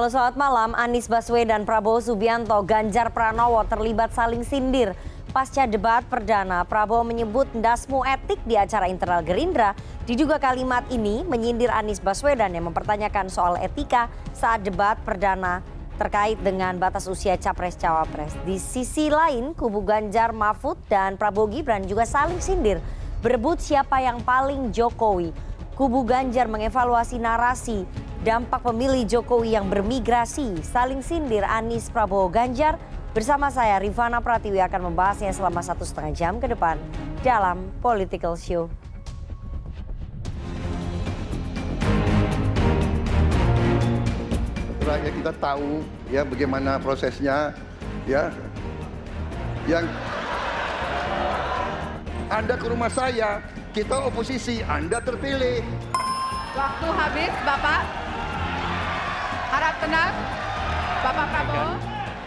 Halo selamat malam, Anies Baswedan, Prabowo Subianto, Ganjar Pranowo terlibat saling sindir. Pasca debat perdana, Prabowo menyebut dasmu etik di acara internal Gerindra. Diduga kalimat ini menyindir Anies Baswedan yang mempertanyakan soal etika saat debat perdana terkait dengan batas usia capres-cawapres. Di sisi lain, kubu Ganjar Mahfud dan Prabowo Gibran juga saling sindir berebut siapa yang paling Jokowi. Kubu Ganjar mengevaluasi narasi dampak pemilih Jokowi yang bermigrasi, saling sindir Anies Prabowo Ganjar. Bersama saya Rifana Pratiwi akan membahasnya selama satu setengah jam ke depan dalam Political Show. Rakyat kita tahu ya bagaimana prosesnya ya. Yang Anda ke rumah saya, kita oposisi, Anda terpilih. Waktu habis, Bapak. Harap tenang. Bapak Prabowo.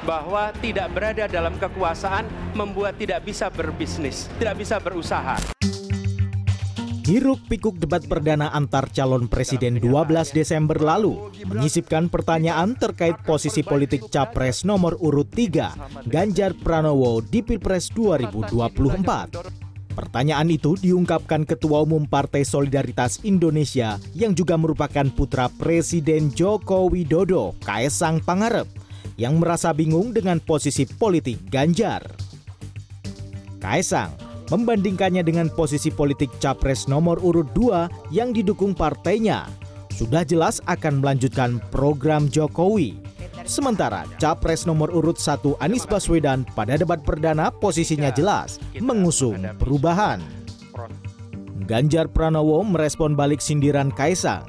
Bahwa tidak berada dalam kekuasaan membuat tidak bisa berbisnis, tidak bisa berusaha. Hiruk pikuk debat perdana antar calon presiden 12 Desember lalu menyisipkan pertanyaan terkait posisi politik capres nomor urut 3 Ganjar Pranowo di Pilpres 2024. Pertanyaan itu diungkapkan Ketua Umum Partai Solidaritas Indonesia yang juga merupakan putra Presiden Joko Widodo, Kaisang Pangarep, yang merasa bingung dengan posisi politik Ganjar. Kaisang membandingkannya dengan posisi politik Capres nomor urut 2 yang didukung partainya. Sudah jelas akan melanjutkan program Jokowi Sementara capres nomor urut 1 Anies Baswedan pada debat perdana posisinya jelas mengusung perubahan. Ganjar Pranowo merespon balik sindiran Kaisang.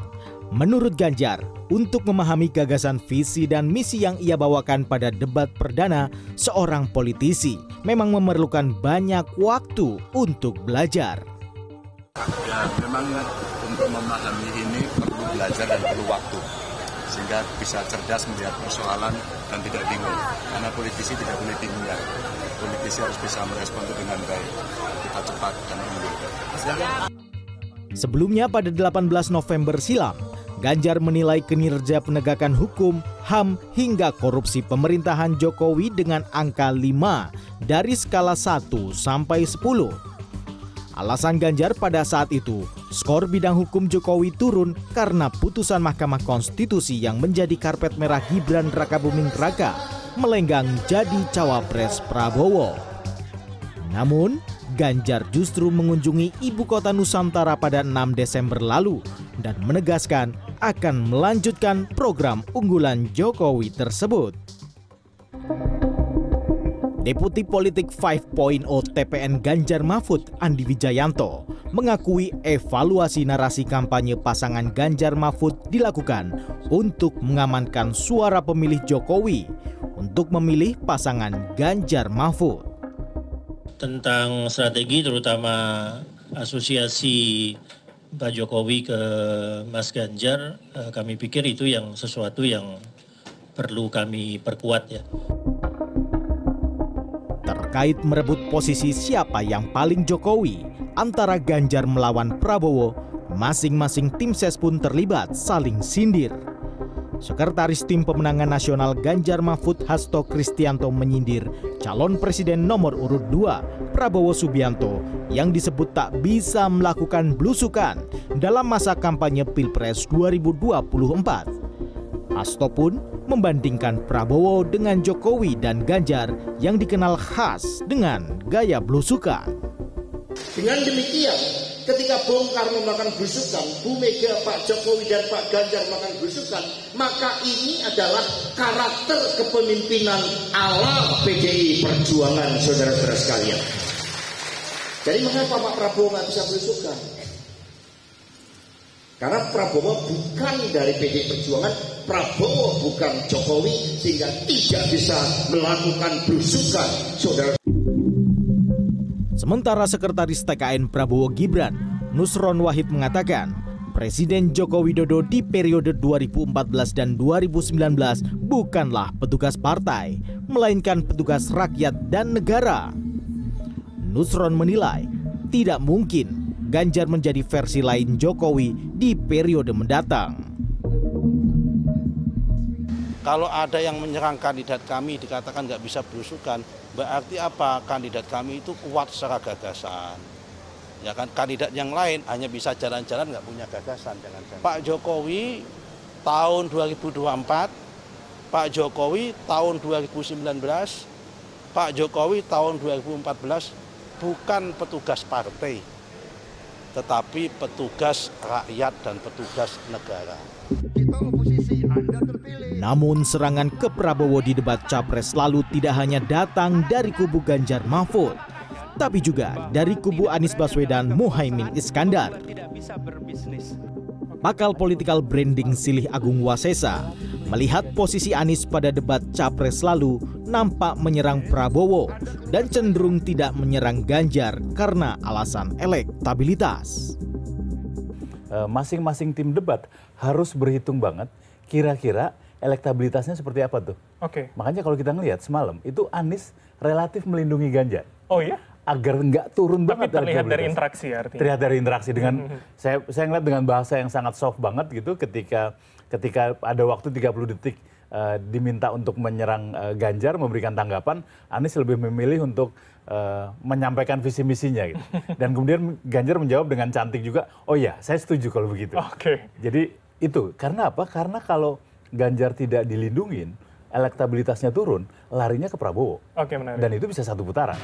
Menurut Ganjar, untuk memahami gagasan visi dan misi yang ia bawakan pada debat perdana, seorang politisi memang memerlukan banyak waktu untuk belajar. Ya, memang untuk memahami ini perlu belajar dan perlu waktu sehingga bisa cerdas melihat persoalan dan tidak bingung. Karena politisi tidak boleh bingung ya. Politisi harus bisa merespon itu dengan baik. Kita cepat dan unggul. Sebelumnya pada 18 November silam, Ganjar menilai kinerja penegakan hukum, HAM hingga korupsi pemerintahan Jokowi dengan angka 5 dari skala 1 sampai 10. Alasan Ganjar pada saat itu skor bidang hukum Jokowi turun karena putusan Mahkamah Konstitusi yang menjadi karpet merah Gibran Raka Buming Raka melenggang jadi cawapres Prabowo. Namun, Ganjar justru mengunjungi ibu kota Nusantara pada 6 Desember lalu dan menegaskan akan melanjutkan program unggulan Jokowi tersebut. Deputi Politik 5.0 TPN Ganjar Mahfud Andi Wijayanto mengakui evaluasi narasi kampanye pasangan Ganjar Mahfud dilakukan untuk mengamankan suara pemilih Jokowi untuk memilih pasangan Ganjar Mahfud. Tentang strategi terutama asosiasi Pak Jokowi ke Mas Ganjar, eh, kami pikir itu yang sesuatu yang perlu kami perkuat ya terkait merebut posisi siapa yang paling Jokowi antara Ganjar melawan Prabowo, masing-masing tim ses pun terlibat saling sindir. Sekretaris Tim Pemenangan Nasional Ganjar Mahfud Hasto Kristianto menyindir calon presiden nomor urut 2 Prabowo Subianto yang disebut tak bisa melakukan belusukan dalam masa kampanye Pilpres 2024. Hasto pun membandingkan Prabowo dengan Jokowi dan Ganjar yang dikenal khas dengan gaya belusukan. Dengan demikian, ketika Bung Karno melakukan belusukan, Bu Mega, Pak Jokowi, dan Pak Ganjar melakukan belusukan, maka ini adalah karakter kepemimpinan ala PDI Perjuangan, saudara-saudara sekalian. Jadi mengapa Pak Prabowo nggak bisa belusukan? Karena Prabowo bukan dari PD Perjuangan, Prabowo bukan Jokowi, sehingga tidak bisa melakukan belusukan, saudara. Sementara Sekretaris TKN Prabowo Gibran, Nusron Wahid mengatakan, Presiden Joko Widodo di periode 2014 dan 2019 bukanlah petugas partai, melainkan petugas rakyat dan negara. Nusron menilai, tidak mungkin Ganjar menjadi versi lain Jokowi di periode mendatang. Kalau ada yang menyerang kandidat kami dikatakan nggak bisa berusukan, berarti apa? Kandidat kami itu kuat secara gagasan. Ya kan kandidat yang lain hanya bisa jalan-jalan nggak punya gagasan jangan-jangan. Pak Jokowi tahun 2024, Pak Jokowi tahun 2019, Pak Jokowi tahun 2014 bukan petugas partai, tetapi petugas rakyat dan petugas negara. Namun serangan ke Prabowo di debat Capres lalu tidak hanya datang dari kubu Ganjar Mahfud, tapi juga dari kubu Anies Baswedan Muhaimin Iskandar. Pakal Political Branding Silih Agung Wasesa melihat posisi Anies pada debat Capres lalu nampak menyerang Prabowo dan cenderung tidak menyerang Ganjar karena alasan elektabilitas. Masing-masing tim debat harus berhitung banget kira-kira elektabilitasnya seperti apa tuh. Oke. Makanya kalau kita ngelihat semalam itu Anies relatif melindungi Ganjar. Oh ya? Agar nggak turun Tapi banget terlihat dari interaksi ya artinya. Terlihat dari interaksi dengan Mhm. saya saya ngeliat dengan bahasa yang sangat soft banget gitu ketika ketika ada waktu 30 detik eh, diminta untuk menyerang eh, Ganjar memberikan tanggapan, Anies lebih memilih untuk eh, menyampaikan visi misinya gitu. Dan kemudian Ganjar menjawab dengan cantik juga, "Oh ya, saya setuju kalau begitu." Oke. Jadi itu karena apa? Karena kalau Ganjar tidak dilindungin, elektabilitasnya turun, larinya ke Prabowo. Oke, menarik. Dan itu bisa satu putaran.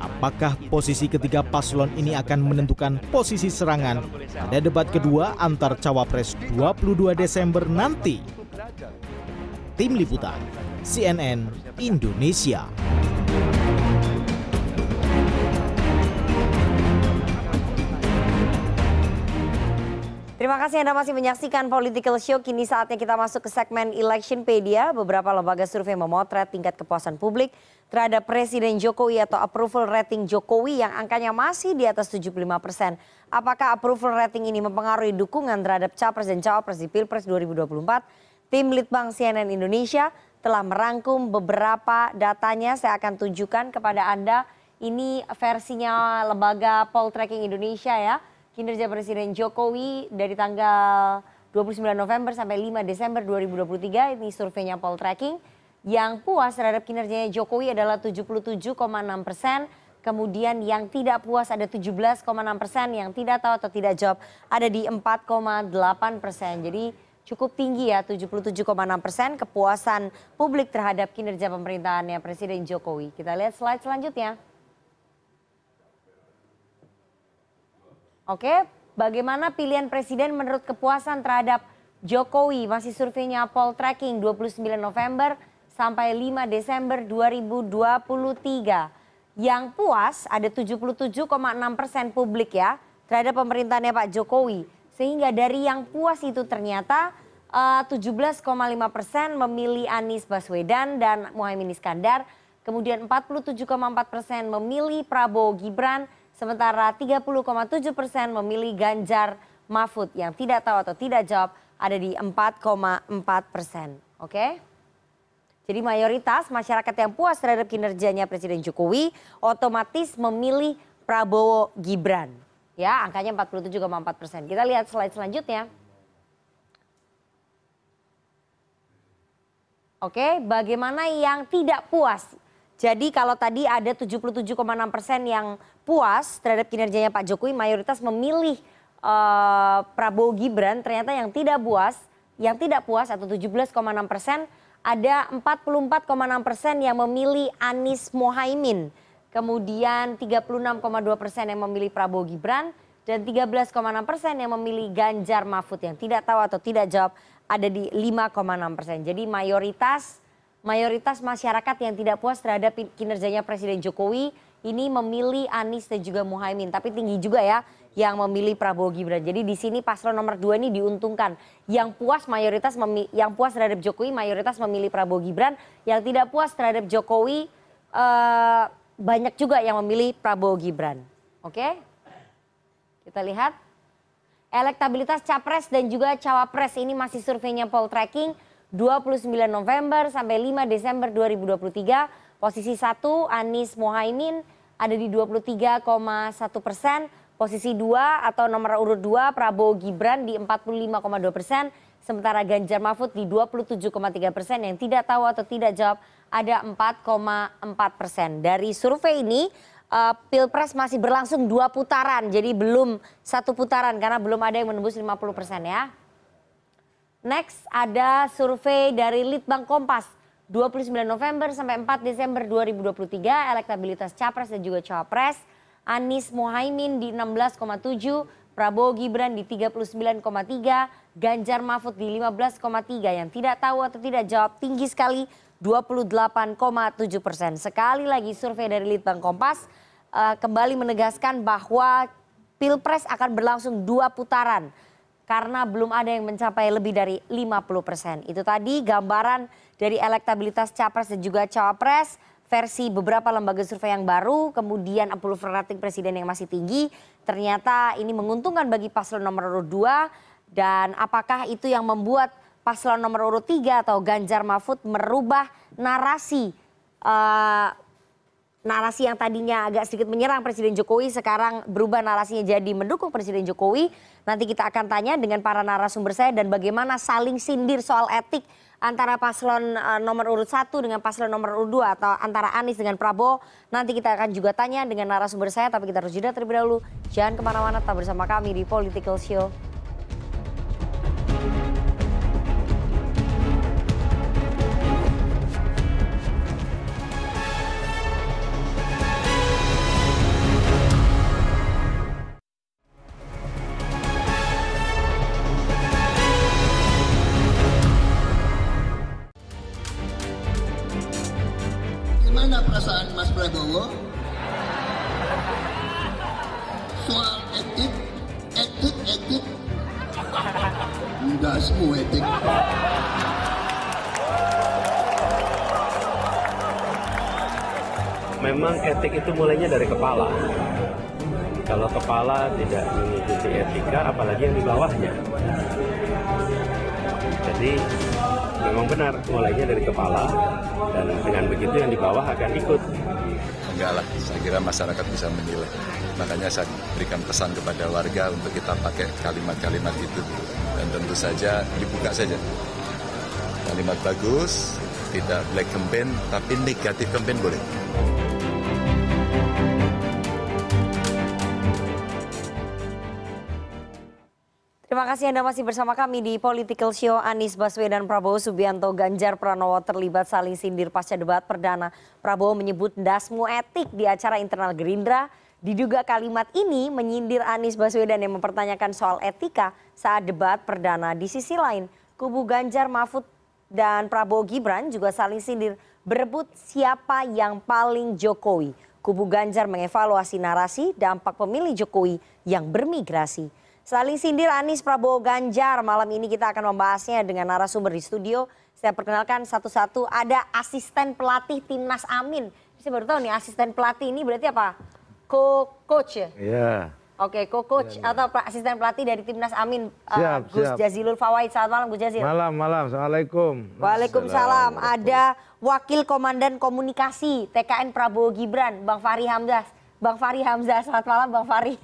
Apakah posisi ketiga paslon ini akan menentukan posisi serangan pada debat kedua antar Cawapres 22 Desember nanti? Tim Liputan CNN Indonesia. Terima kasih Anda masih menyaksikan Political Show. Kini saatnya kita masuk ke segmen Electionpedia. Beberapa lembaga survei memotret tingkat kepuasan publik terhadap Presiden Jokowi atau approval rating Jokowi yang angkanya masih di atas 75 persen. Apakah approval rating ini mempengaruhi dukungan terhadap Capres dan Cawapres di Pilpres 2024? Tim Litbang CNN Indonesia telah merangkum beberapa datanya. Saya akan tunjukkan kepada Anda. Ini versinya lembaga Poll Tracking Indonesia ya kinerja Presiden Jokowi dari tanggal 29 November sampai 5 Desember 2023 ini surveinya Poll Tracking yang puas terhadap kinerjanya Jokowi adalah 77,6 persen kemudian yang tidak puas ada 17,6 persen yang tidak tahu atau tidak jawab ada di 4,8 persen jadi cukup tinggi ya 77,6 persen kepuasan publik terhadap kinerja pemerintahannya Presiden Jokowi kita lihat slide selanjutnya. Oke, bagaimana pilihan presiden menurut kepuasan terhadap Jokowi? Masih surveinya Poll Tracking 29 November sampai 5 Desember 2023. Yang puas ada 77,6 persen publik ya terhadap pemerintahannya Pak Jokowi. Sehingga dari yang puas itu ternyata eh, 17,5 persen memilih Anies Baswedan dan Muhaimin Iskandar. Kemudian 47,4 persen memilih Prabowo Gibran sementara 30,7 persen memilih Ganjar Mahfud yang tidak tahu atau tidak jawab ada di 4,4 persen. Oke? Jadi mayoritas masyarakat yang puas terhadap kinerjanya Presiden Jokowi otomatis memilih Prabowo Gibran. Ya, angkanya 47,4 persen. Kita lihat slide selanjutnya. Oke, bagaimana yang tidak puas? Jadi kalau tadi ada 77,6 persen yang puas terhadap kinerjanya Pak Jokowi, mayoritas memilih eh, Prabowo Gibran. Ternyata yang tidak puas, yang tidak puas atau 17,6 persen, ada 44,6 persen yang memilih Anies Mohaimin. Kemudian 36,2 persen yang memilih Prabowo Gibran dan 13,6 persen yang memilih Ganjar Mahfud yang tidak tahu atau tidak jawab ada di 5,6 persen. Jadi mayoritas mayoritas masyarakat yang tidak puas terhadap kinerjanya Presiden Jokowi ini memilih Anies dan juga Muhaimin. Tapi tinggi juga ya yang memilih Prabowo Gibran. Jadi di sini paslon nomor dua ini diuntungkan. Yang puas mayoritas yang puas terhadap Jokowi mayoritas memilih Prabowo Gibran. Yang tidak puas terhadap Jokowi eh, banyak juga yang memilih Prabowo Gibran. Oke? Kita lihat elektabilitas capres dan juga cawapres ini masih surveinya Poll Tracking 29 November sampai 5 Desember 2023. Posisi 1 Anies Mohaimin ada di 23,1 persen. Posisi 2 atau nomor urut 2 Prabowo Gibran di 45,2 persen. Sementara Ganjar Mahfud di 27,3 persen yang tidak tahu atau tidak jawab ada 4,4 persen. Dari survei ini uh, Pilpres masih berlangsung dua putaran, jadi belum satu putaran karena belum ada yang menembus 50 persen ya. Next ada survei dari Litbang Kompas. 29 November sampai 4 Desember 2023 elektabilitas capres dan juga cawapres. Anies Mohaimin di 16,7 Prabowo Gibran di 39,3 Ganjar Mahfud di 15,3 yang tidak tahu atau tidak jawab tinggi sekali 28,7 persen. Sekali lagi survei dari Litbang Kompas uh, kembali menegaskan bahwa Pilpres akan berlangsung dua putaran karena belum ada yang mencapai lebih dari 50 persen. Itu tadi gambaran dari elektabilitas capres dan juga cawapres versi beberapa lembaga survei yang baru, kemudian approval rating presiden yang masih tinggi, ternyata ini menguntungkan bagi paslon nomor urut 2 dan apakah itu yang membuat paslon nomor urut 3 atau Ganjar Mahfud merubah narasi uh, narasi yang tadinya agak sedikit menyerang Presiden Jokowi sekarang berubah narasinya jadi mendukung Presiden Jokowi. Nanti kita akan tanya dengan para narasumber saya dan bagaimana saling sindir soal etik antara paslon uh, nomor urut 1 dengan paslon nomor urut 2 atau antara Anies dengan Prabowo. Nanti kita akan juga tanya dengan narasumber saya tapi kita harus jeda terlebih dahulu. Jangan ke mana-mana tetap bersama kami di Political Show. Pesan kepada warga untuk kita pakai kalimat-kalimat itu. Dan tentu saja dibuka saja. Kalimat bagus, tidak black campaign, tapi negatif campaign boleh. Terima kasih Anda masih bersama kami di Political Show. Anies Baswedan Prabowo Subianto Ganjar Pranowo terlibat saling sindir pasca debat perdana. Prabowo menyebut dasmu etik di acara internal Gerindra. Diduga kalimat ini menyindir Anies Baswedan yang mempertanyakan soal etika saat debat perdana. Di sisi lain, kubu Ganjar Mahfud dan Prabowo Gibran juga saling sindir berebut siapa yang paling Jokowi. Kubu Ganjar mengevaluasi narasi dampak pemilih Jokowi yang bermigrasi. Saling sindir Anies Prabowo Ganjar. Malam ini kita akan membahasnya dengan narasumber di studio. Saya perkenalkan satu-satu ada asisten pelatih Timnas Amin. Saya baru tahu nih asisten pelatih ini berarti apa? Co-coach ya? Iya. Oke, co-coach ya, ya. atau atau pelatih dari Timnas Amin uh, siap, Gus siap. Jazilul Fawaid. Selamat malam Gus Jazil. Malam, malam. Assalamualaikum. Waalaikumsalam. Ada Wakil Komandan Komunikasi TKN Prabowo Gibran, Bang Fahri Hamzah. Bang Fahri Hamzah, selamat malam Bang Fahri.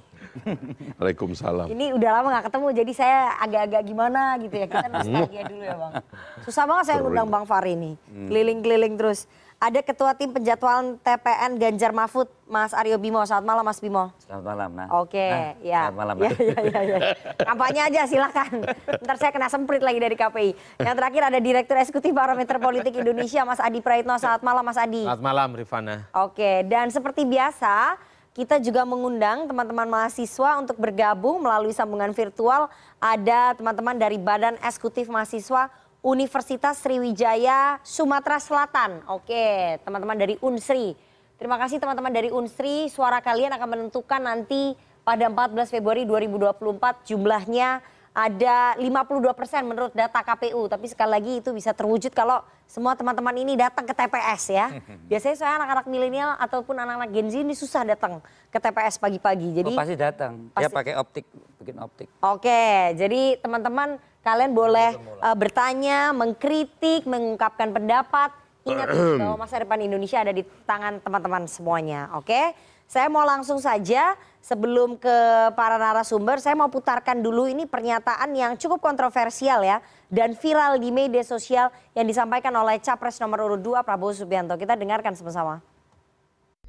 Waalaikumsalam. Ini udah lama gak ketemu, jadi saya agak-agak gimana gitu ya. Kita nostalgia dulu ya bang. Susah banget saya ngundang Bang Fahri ini. Hmm. Keliling-keliling terus. Ada Ketua Tim Penjadwalan TPN Ganjar Mahfud, Mas Aryo Bimo. Selamat malam Mas Bimo. Selamat malam. Nah. Oke, nah, ya. Selamat malam. Ya, ya, ya, ya. Kampanye aja silakan. Ntar saya kena semprit lagi dari KPI. Yang terakhir ada Direktur Eksekutif Barometer Politik Indonesia, Mas Adi Praitno. Selamat malam Mas Adi. Selamat malam Rifana. Oke, dan seperti biasa kita juga mengundang teman-teman mahasiswa untuk bergabung melalui sambungan virtual. Ada teman-teman dari Badan Eksekutif Mahasiswa Universitas Sriwijaya Sumatera Selatan. Oke, teman-teman dari Unsri. Terima kasih teman-teman dari Unsri. Suara kalian akan menentukan nanti pada 14 Februari 2024 jumlahnya ada 52 persen menurut data KPU. Tapi sekali lagi itu bisa terwujud kalau semua teman-teman ini datang ke TPS ya. Biasanya saya anak-anak milenial ataupun anak-anak Gen Z ini susah datang ke TPS pagi-pagi. Jadi oh, pasti datang. Pasti... Ya pakai optik, bikin optik. Oke, jadi teman-teman kalian boleh uh, bertanya, mengkritik, mengungkapkan pendapat. Ingat bahwa masa depan Indonesia ada di tangan teman-teman semuanya. Oke, saya mau langsung saja sebelum ke para narasumber, saya mau putarkan dulu ini pernyataan yang cukup kontroversial ya dan viral di media sosial yang disampaikan oleh Capres nomor urut 2 Prabowo Subianto. Kita dengarkan sama-sama.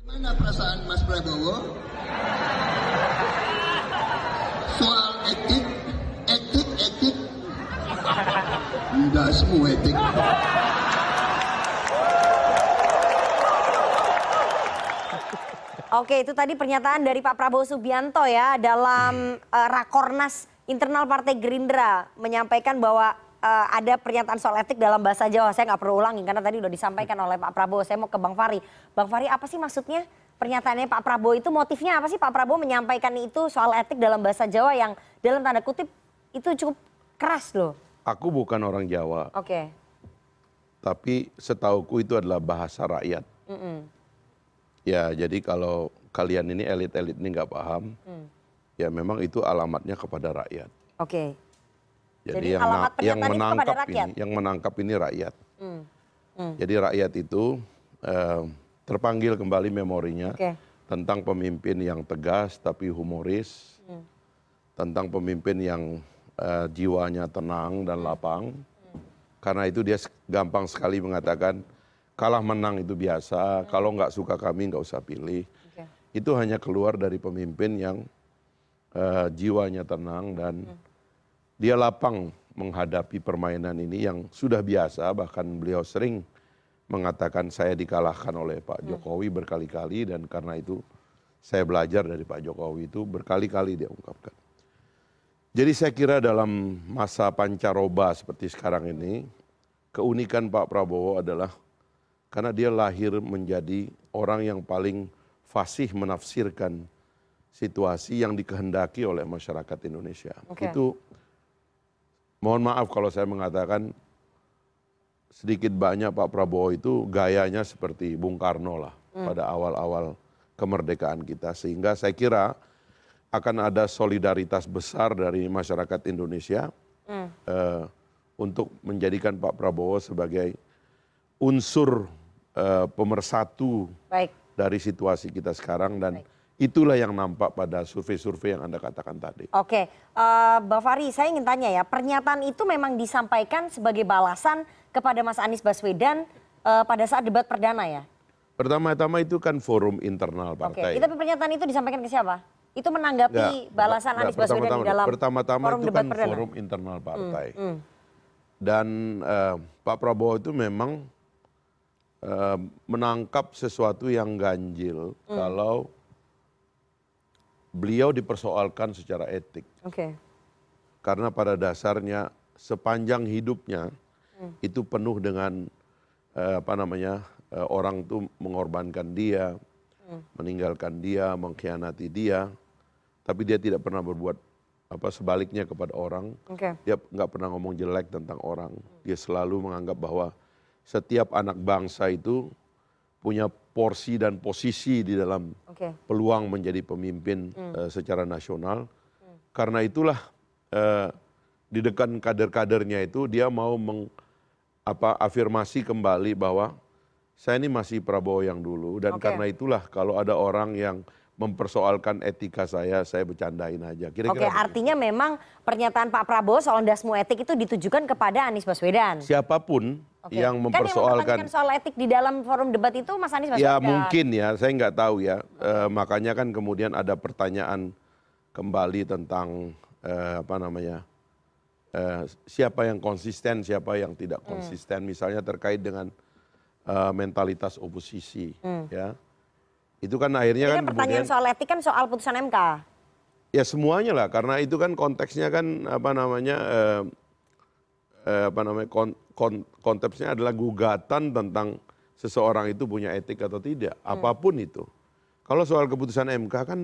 Gimana perasaan Mas Prabowo? Soal etik. Enggak semua etik. Oke, itu tadi pernyataan dari Pak Prabowo Subianto ya dalam uh, Rakornas internal Partai Gerindra menyampaikan bahwa uh, ada pernyataan soal etik dalam bahasa Jawa. Saya nggak perlu ulangi karena tadi udah disampaikan oleh Pak Prabowo. Saya mau ke Bang Fari. Bang Fari, apa sih maksudnya pernyataannya Pak Prabowo itu motifnya apa sih Pak Prabowo menyampaikan itu soal etik dalam bahasa Jawa yang dalam tanda kutip itu cukup keras loh. Aku bukan orang Jawa. Oke. Okay. Tapi setauku itu adalah bahasa rakyat. Mm -mm. Ya, jadi kalau kalian ini elit-elit ini nggak paham, hmm. ya memang itu alamatnya kepada rakyat. Oke. Okay. Jadi, jadi yang, yang menangkap ini, yang menangkap ini rakyat. Hmm. Hmm. Jadi rakyat itu eh, terpanggil kembali memorinya okay. tentang pemimpin yang tegas tapi humoris, hmm. tentang pemimpin yang jiwanya tenang dan lapang. Karena itu dia gampang sekali mengatakan kalah menang itu biasa, kalau nggak suka kami nggak usah pilih. Okay. Itu hanya keluar dari pemimpin yang uh, jiwanya tenang dan hmm. dia lapang menghadapi permainan ini yang sudah biasa, bahkan beliau sering mengatakan saya dikalahkan oleh Pak hmm. Jokowi berkali-kali dan karena itu saya belajar dari Pak Jokowi itu berkali-kali dia ungkapkan. Jadi saya kira dalam masa pancaroba seperti sekarang ini, keunikan Pak Prabowo adalah karena dia lahir menjadi orang yang paling fasih menafsirkan situasi yang dikehendaki oleh masyarakat Indonesia. Okay. Itu mohon maaf kalau saya mengatakan sedikit banyak Pak Prabowo itu gayanya seperti Bung Karno lah hmm. pada awal-awal kemerdekaan kita sehingga saya kira akan ada solidaritas besar dari masyarakat Indonesia hmm. uh, untuk menjadikan Pak Prabowo sebagai unsur uh, pemersatu Baik. dari situasi kita sekarang dan Baik. itulah yang nampak pada survei-survei yang Anda katakan tadi. Oke, uh, Mbak Fari, saya ingin tanya ya, pernyataan itu memang disampaikan sebagai balasan kepada Mas Anies Baswedan uh, pada saat debat perdana ya? Pertama-tama itu kan forum internal partai. Oke, itu pernyataan itu disampaikan ke siapa? Itu menanggapi balasan Anies Baswedan di dalam pertama-tama forum itu kan perdana. forum internal partai. Hmm, hmm. Dan uh, Pak Prabowo itu memang uh, menangkap sesuatu yang ganjil hmm. kalau beliau dipersoalkan secara etik. Okay. Karena pada dasarnya sepanjang hidupnya hmm. itu penuh dengan uh, apa namanya uh, orang tuh mengorbankan dia, hmm. meninggalkan dia, mengkhianati dia, tapi dia tidak pernah berbuat apa sebaliknya kepada orang. Okay. Dia nggak pernah ngomong jelek tentang orang. Dia selalu menganggap bahwa setiap anak bangsa itu punya porsi dan posisi di dalam okay. peluang menjadi pemimpin hmm. uh, secara nasional. Hmm. Karena itulah uh, di dekat kader-kadernya itu dia mau meng, apa, afirmasi kembali bahwa saya ini masih Prabowo yang dulu dan okay. karena itulah kalau ada orang yang mempersoalkan etika saya, saya bercandain aja. Kira-kira Oke, begitu. artinya memang pernyataan Pak Prabowo soal dasmu etik itu ditujukan kepada Anies Baswedan. Siapa pun Oke. yang mempersoalkan. Kan yang soal etik di dalam forum debat itu Mas Anies Baswedan. Ya mungkin ya, saya nggak tahu ya. E, makanya kan kemudian ada pertanyaan kembali tentang e, apa namanya e, siapa yang konsisten, siapa yang tidak hmm. konsisten. Hmm. Misalnya terkait dengan e, mentalitas oposisi, hmm. ya itu kan akhirnya Ini kan pertanyaan kemudian, soal etik kan soal putusan MK. Ya semuanya lah karena itu kan konteksnya kan apa namanya eh, eh, apa namanya kon, kon, konteksnya adalah gugatan tentang seseorang itu punya etik atau tidak hmm. apa pun itu. Kalau soal keputusan MK kan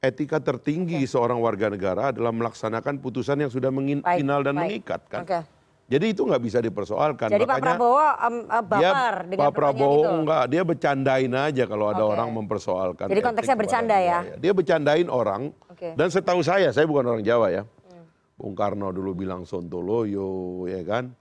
etika tertinggi okay. seorang warga negara adalah melaksanakan putusan yang sudah final dan baik. mengikat kan. Okay. Jadi itu nggak bisa dipersoalkan. Jadi Makanya, Pak Prabowo um, uh, baper dia, dengan Pak Prabowo itu. enggak, dia bercandain aja kalau ada okay. orang mempersoalkan. Jadi konteksnya bercanda ya? Dia bercandain orang. Okay. Dan setahu saya, saya bukan orang Jawa ya. Hmm. Bung Karno dulu bilang Sontoloyo, ya kan.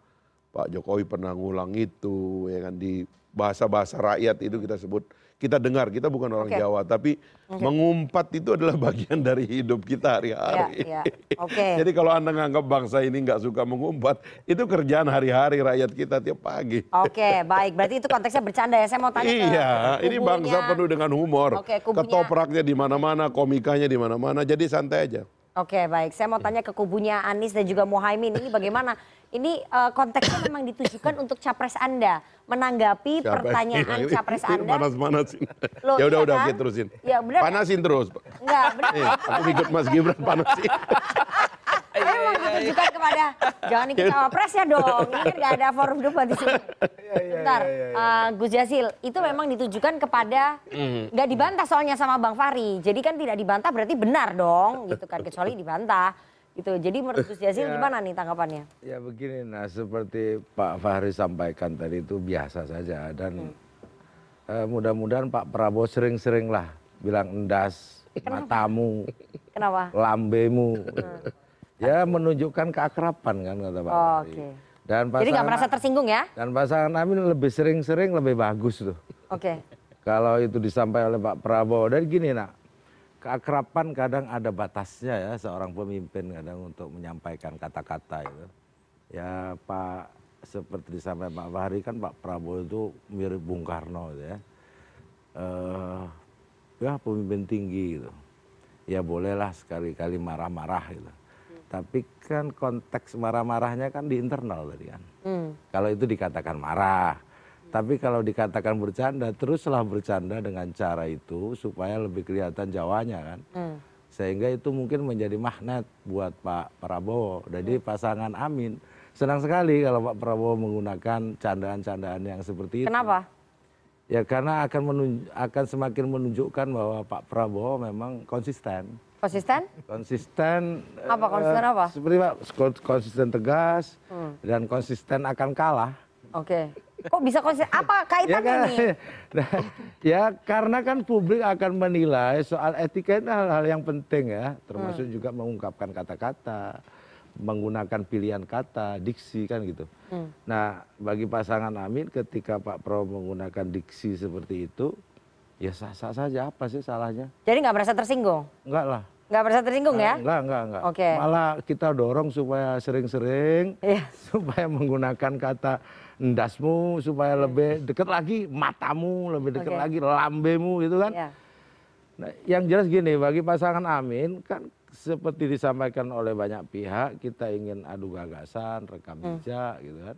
Pak Jokowi pernah ngulang itu, ya kan di bahasa-bahasa rakyat itu kita sebut. Kita dengar, kita bukan orang okay. Jawa, tapi okay. mengumpat itu adalah bagian dari hidup kita hari-hari. Ya, ya. Okay. Jadi kalau Anda nganggap bangsa ini nggak suka mengumpat, itu kerjaan hari-hari rakyat kita tiap pagi. Oke, okay, baik. Berarti itu konteksnya bercanda ya. Saya mau tanya Iya, ke ini bangsa penuh dengan humor. Okay, kubunya... Ketopraknya di mana-mana, komikanya di mana-mana, jadi santai aja. Oke, baik. Saya mau tanya ke kubunya Anies dan juga Muhaimin. Ini bagaimana? Ini uh, konteksnya memang ditujukan untuk capres Anda. Menanggapi Siapa pertanyaan ini? capres Anda. Panas-panasin. Ya udah, udah, kan? terusin. Ya, benar. Panasin terus. Enggak, benar. Eh, aku ikut Mas Gibran panasin. Saya memang ditujukan kepada jangan ikut cawapres ya dong. Ini kan gak ada forum debat di sini. Bentar, uh, Gus Jazil, itu memang ditujukan kepada mm. nggak dibantah soalnya sama Bang Fahri. Jadi kan tidak dibantah berarti benar dong, gitu kan kecuali dibantah. Gitu. Jadi menurut Gus Jazil ya, gimana nih tanggapannya? Ya begini, nah seperti Pak Fahri sampaikan tadi itu biasa saja dan hmm. uh, mudah-mudahan Pak Prabowo sering-sering lah bilang endas Kenapa? matamu, Kenapa? lambemu. Hmm ya menunjukkan keakraban kan kata Pak oh, okay. Dan pasangan, Jadi nggak merasa tersinggung ya? Dan pasangan Amin lebih sering-sering lebih bagus tuh. Oke. Okay. Kalau itu disampaikan oleh Pak Prabowo. Dan gini nak, keakraban kadang ada batasnya ya seorang pemimpin kadang untuk menyampaikan kata-kata itu. Ya Pak seperti disampaikan Pak Fahri kan Pak Prabowo itu mirip Bung Karno gitu ya. Uh, ya pemimpin tinggi gitu. Ya bolehlah sekali-kali marah-marah gitu tapi kan konteks marah-marahnya kan di internal tadi kan. Hmm. Kalau itu dikatakan marah, tapi kalau dikatakan bercanda, teruslah bercanda dengan cara itu supaya lebih kelihatan Jawanya kan. Hmm. Sehingga itu mungkin menjadi magnet buat Pak Prabowo. Jadi hmm. pasangan Amin senang sekali kalau Pak Prabowo menggunakan candaan-candaan yang seperti itu. Kenapa? Ya karena akan akan semakin menunjukkan bahwa Pak Prabowo memang konsisten. Konsisten? Konsisten. Apa konsisten uh, apa? Seperti Pak, konsisten tegas hmm. dan konsisten akan kalah. Oke. Okay. Kok bisa konsisten? Apa kaitannya ya kan, ini? Nah, ya karena kan publik akan menilai soal etika itu hal-hal yang penting ya, termasuk hmm. juga mengungkapkan kata-kata, menggunakan pilihan kata, diksi kan gitu. Hmm. Nah, bagi pasangan Amin ketika Pak Prabowo menggunakan diksi seperti itu, ya sah-sah saja apa sih salahnya? Jadi nggak merasa tersinggung? Enggak lah. Nggak merasa tersinggung ya? Enggak, enggak, enggak. Oke. Okay. Malah kita dorong supaya sering-sering, yeah. supaya menggunakan kata endasmu, supaya yeah. lebih dekat lagi matamu, lebih dekat okay. lagi lambemu gitu kan. Yeah. Nah, yang jelas gini, bagi pasangan Amin kan seperti disampaikan oleh banyak pihak, kita ingin adu gagasan, rekam hmm. jejak gitu kan.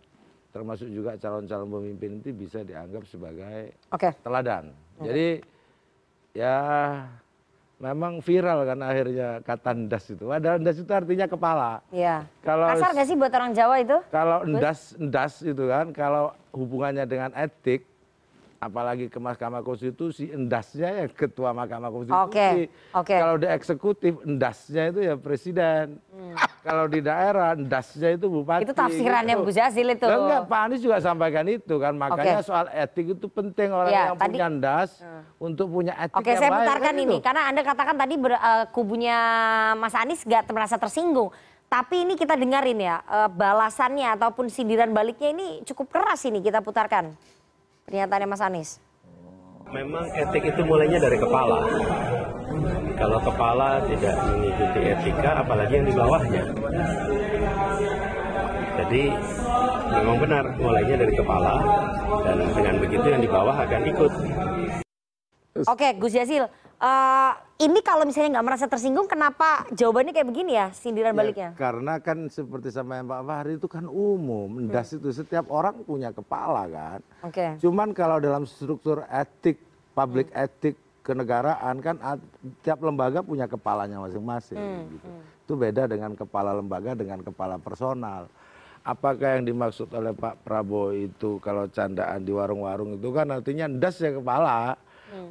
Termasuk juga calon-calon pemimpin itu bisa dianggap sebagai okay. teladan. Okay. Jadi ya memang viral kan akhirnya kata ndas itu. Padahal ndas itu artinya kepala. Iya. Kalau kasar nggak sih buat orang Jawa itu? Kalau ndas ndas itu kan kalau hubungannya dengan etik apalagi ke Mahkamah Konstitusi, endasnya ya ketua Mahkamah Konstitusi. Oke. Okay. Okay. Kalau di eksekutif, endasnya itu ya presiden. Hmm. Kalau di daerah, endasnya itu bupati. Itu tafsirannya gitu. Gus Yazil itu. Nah, enggak, Pak Anies juga sampaikan itu kan. Makanya okay. soal etik itu penting orang ya, yang tadi, punya endas hmm. untuk punya etik Oke, saya putarkan kan ini. Itu. Karena Anda katakan tadi ber, uh, kubunya Mas Anies gak merasa tersinggung. Tapi ini kita dengarin ya, uh, balasannya ataupun sindiran baliknya ini cukup keras ini kita putarkan pernyataannya Mas Anies? Memang etik itu mulainya dari kepala. Kalau kepala tidak mengikuti etika, apalagi yang di bawahnya. Jadi memang benar mulainya dari kepala dan dengan begitu yang di bawah akan ikut. Oke, Gus Yazil, uh, ini kalau misalnya nggak merasa tersinggung, kenapa jawabannya kayak begini ya, sindiran ya, baliknya? Karena kan seperti sama yang Pak Fahri itu kan umum, mendas hmm. itu setiap orang punya kepala kan. Oke. Okay. Cuman kalau dalam struktur etik, public hmm. etik kenegaraan kan tiap lembaga punya kepalanya masing-masing. Hmm. Gitu. Hmm. Itu beda dengan kepala lembaga dengan kepala personal. Apakah yang dimaksud oleh Pak Prabowo itu kalau candaan di warung-warung itu kan artinya das ya kepala.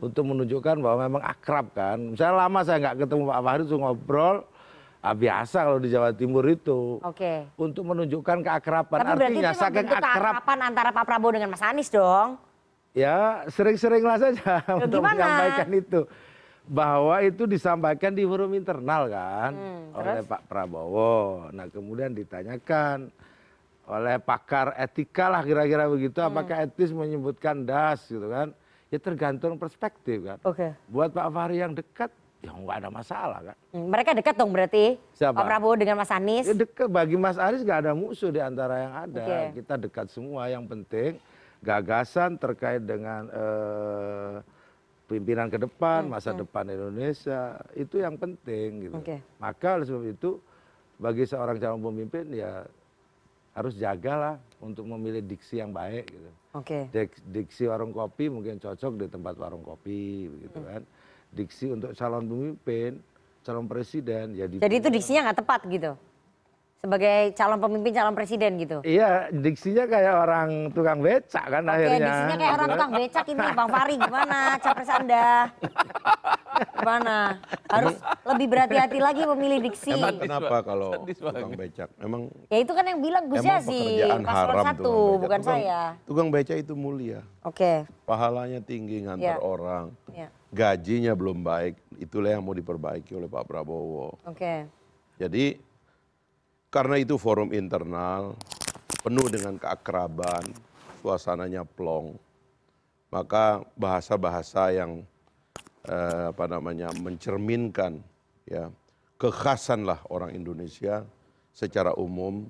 Untuk menunjukkan bahwa memang akrab kan. Saya lama saya nggak ketemu Pak Fahri tuh ngobrol, ah, biasa kalau di Jawa Timur itu. Oke. Okay. Untuk menunjukkan keakraban. Tapi Artinya saking akrab. antara Pak Prabowo dengan Mas Anies dong. Ya sering-seringlah saja untuk gimana? menyampaikan itu. Bahwa itu disampaikan di forum internal kan hmm, oleh Pak Prabowo. Nah kemudian ditanyakan oleh pakar etika lah kira-kira begitu. Hmm. Apakah etis menyebutkan das gitu kan ya tergantung perspektif kan. Oke. Buat Pak Fahri yang dekat ya nggak ada masalah kan. Hmm, Mereka dekat dong berarti Siapa? Pak Prabowo dengan Mas Anies. Ya dekat bagi Mas Anies nggak ada musuh di antara yang ada. Oke. Kita dekat semua. Yang penting gagasan terkait dengan eh, pimpinan ke depan, Hmm, masa hmm. depan Indonesia itu yang penting gitu. Oke. Maka oleh sebab itu bagi seorang calon pemimpin ya harus jagalah untuk memilih diksi yang baik gitu. Oke. Dik- Diksi warung kopi mungkin cocok di tempat warung kopi begitu Hmm. kan. Diksi untuk calon pemimpin, calon presiden ya di Jadi itu diksinya nggak tepat gitu. Sebagai calon pemimpin calon presiden gitu. Iya, diksinya kayak orang tukang becak kan Oke, akhirnya. diksinya kayak orang tukang becak ini Bang Fahri gimana capres Anda? Gimana? Harus lebih berhati-hati lagi memilih diksi. Emang kenapa kalau tukang becak? Emang Ya itu kan yang bilang Gus pekerjaan paslon satu, bukan Tukang- saya. Tukang becak itu mulia. Oke. Pahalanya tinggi ngantar Ya. orang. Ya. Gajinya belum baik. Itulah yang mau diperbaiki oleh Pak Prabowo. Oke. Jadi karena itu forum internal penuh dengan keakraban, suasananya plong, maka bahasa-bahasa yang eh, apa namanya mencerminkan ya kekhasan lah orang Indonesia secara umum.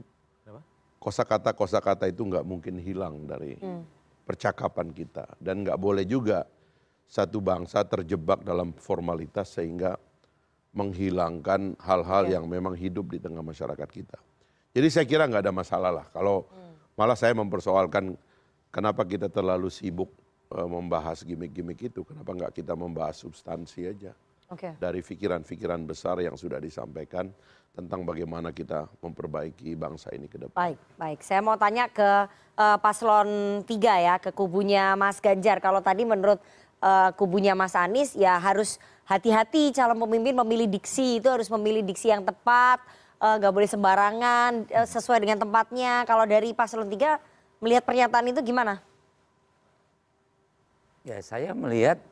Kosakata kosakata itu nggak mungkin hilang dari Hmm. percakapan kita dan nggak boleh juga satu bangsa terjebak dalam formalitas sehingga menghilangkan hal-hal yang memang hidup di tengah masyarakat kita. Jadi saya kira nggak ada masalah lah kalau malah saya mempersoalkan kenapa kita terlalu sibuk eh, membahas gimmick-gimmick itu, kenapa nggak kita membahas substansi aja Oke. dari pikiran-pikiran besar yang sudah disampaikan tentang bagaimana kita memperbaiki bangsa ini ke depan. Baik, baik. Saya mau tanya ke eh, paslon 3 ya, ke kubunya Mas Ganjar. Kalau tadi menurut kubunya Mas Anies ya harus hati-hati calon pemimpin memilih diksi itu harus memilih diksi yang tepat, eh, nggak boleh sembarangan, eh, sesuai dengan tempatnya. Kalau dari paslon 3 melihat pernyataan itu gimana? Ya saya melihat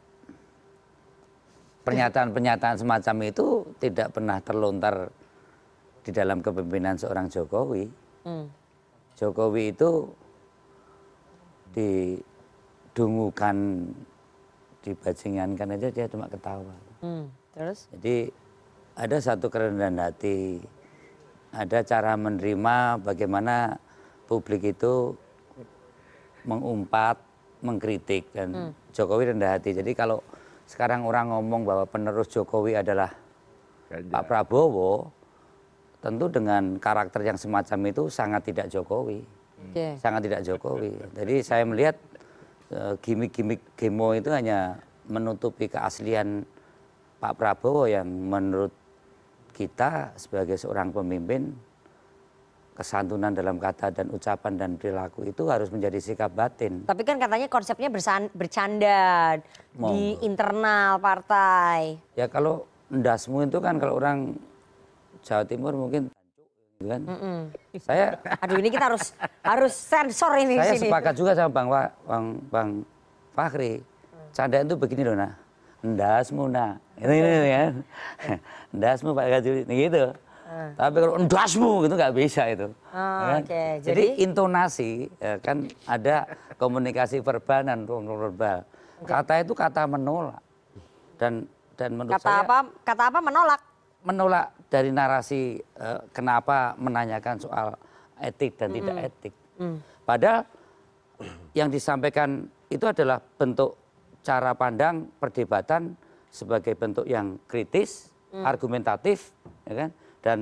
pernyataan-pernyataan semacam itu tidak pernah terlontar di dalam kepemimpinan seorang Jokowi. Hmm. Jokowi itu didungukan, dibajingankan aja dia cuma ketawa. Hmm. Terus? Jadi ada satu kerendahan hati, ada cara menerima bagaimana publik itu mengumpat, mengkritik dan Hmm. Jokowi rendah hati. Jadi kalau sekarang orang ngomong bahwa penerus Jokowi adalah Pak Prabowo, tentu dengan karakter yang semacam itu sangat tidak Jokowi, Oke. sangat tidak Jokowi. Jadi saya melihat eh, gimmick-gimmick gemo itu hanya menutupi keaslian Pak Prabowo yang menurut kita sebagai seorang pemimpin kesantunan dalam kata dan ucapan dan perilaku itu harus menjadi sikap batin. Tapi kan katanya konsepnya bercanda di Monggo. internal partai. Ya kalau ndasmu itu kan kalau orang Jawa Timur mungkin gitu kan. Mm-mm. Saya Aduh ini kita harus harus sensor ini saya sini. sepakat juga sama Bang Bang Bang Fahri. Candaan itu begini loh nah. Ndasmu nah. Ini, ini, kan. Ndasmu Pak Gajuli gitu. Tapi kalau ndasmu gitu nggak bisa itu. Oh, Ya kan? oke. Jadi, Jadi- intonasi ya kan ada komunikasi verbal dan non verbal. Kata itu kata menolak. Dan dan menurut Kata saya apa? Kata apa menolak? menolak dari narasi eh, kenapa menanyakan soal etik dan tidak etik. Hmm. Padahal yang disampaikan itu adalah bentuk cara pandang perdebatan sebagai bentuk yang kritis, Hmm. argumentatif, ya kan, dan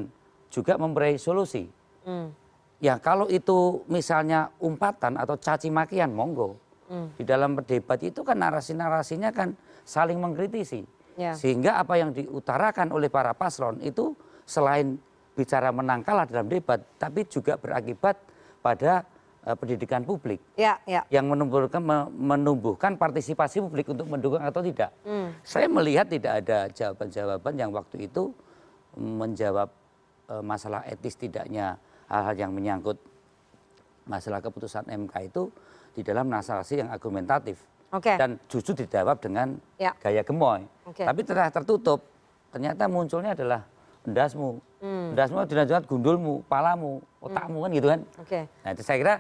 juga memberi solusi. Hmm. Ya kalau itu misalnya umpatan atau caci makian, monggo. Hmm. Di dalam berdebat itu kan narasi-narasinya kan saling mengkritisi. Ya. Sehingga apa yang diutarakan oleh para paslon itu selain bicara menang kalah dalam debat, tapi juga berakibat pada eh, pendidikan publik Ya, ya. yang menumbuhkan me- menumbuhkan partisipasi publik untuk mendukung atau tidak. Hmm. Saya melihat tidak ada jawaban-jawaban yang waktu itu menjawab eh, masalah etis tidaknya hal-hal yang menyangkut masalah keputusan MK itu di dalam narasi yang argumentatif. Dan justru dijawab dengan Ya. gaya gemoy. Oke. Tapi setelah tertutup ternyata munculnya adalah endasmu, Hmm. endasmu dilanjutkan gundulmu, palamu, otakmu kan gitu kan. Oke. Nah itu saya kira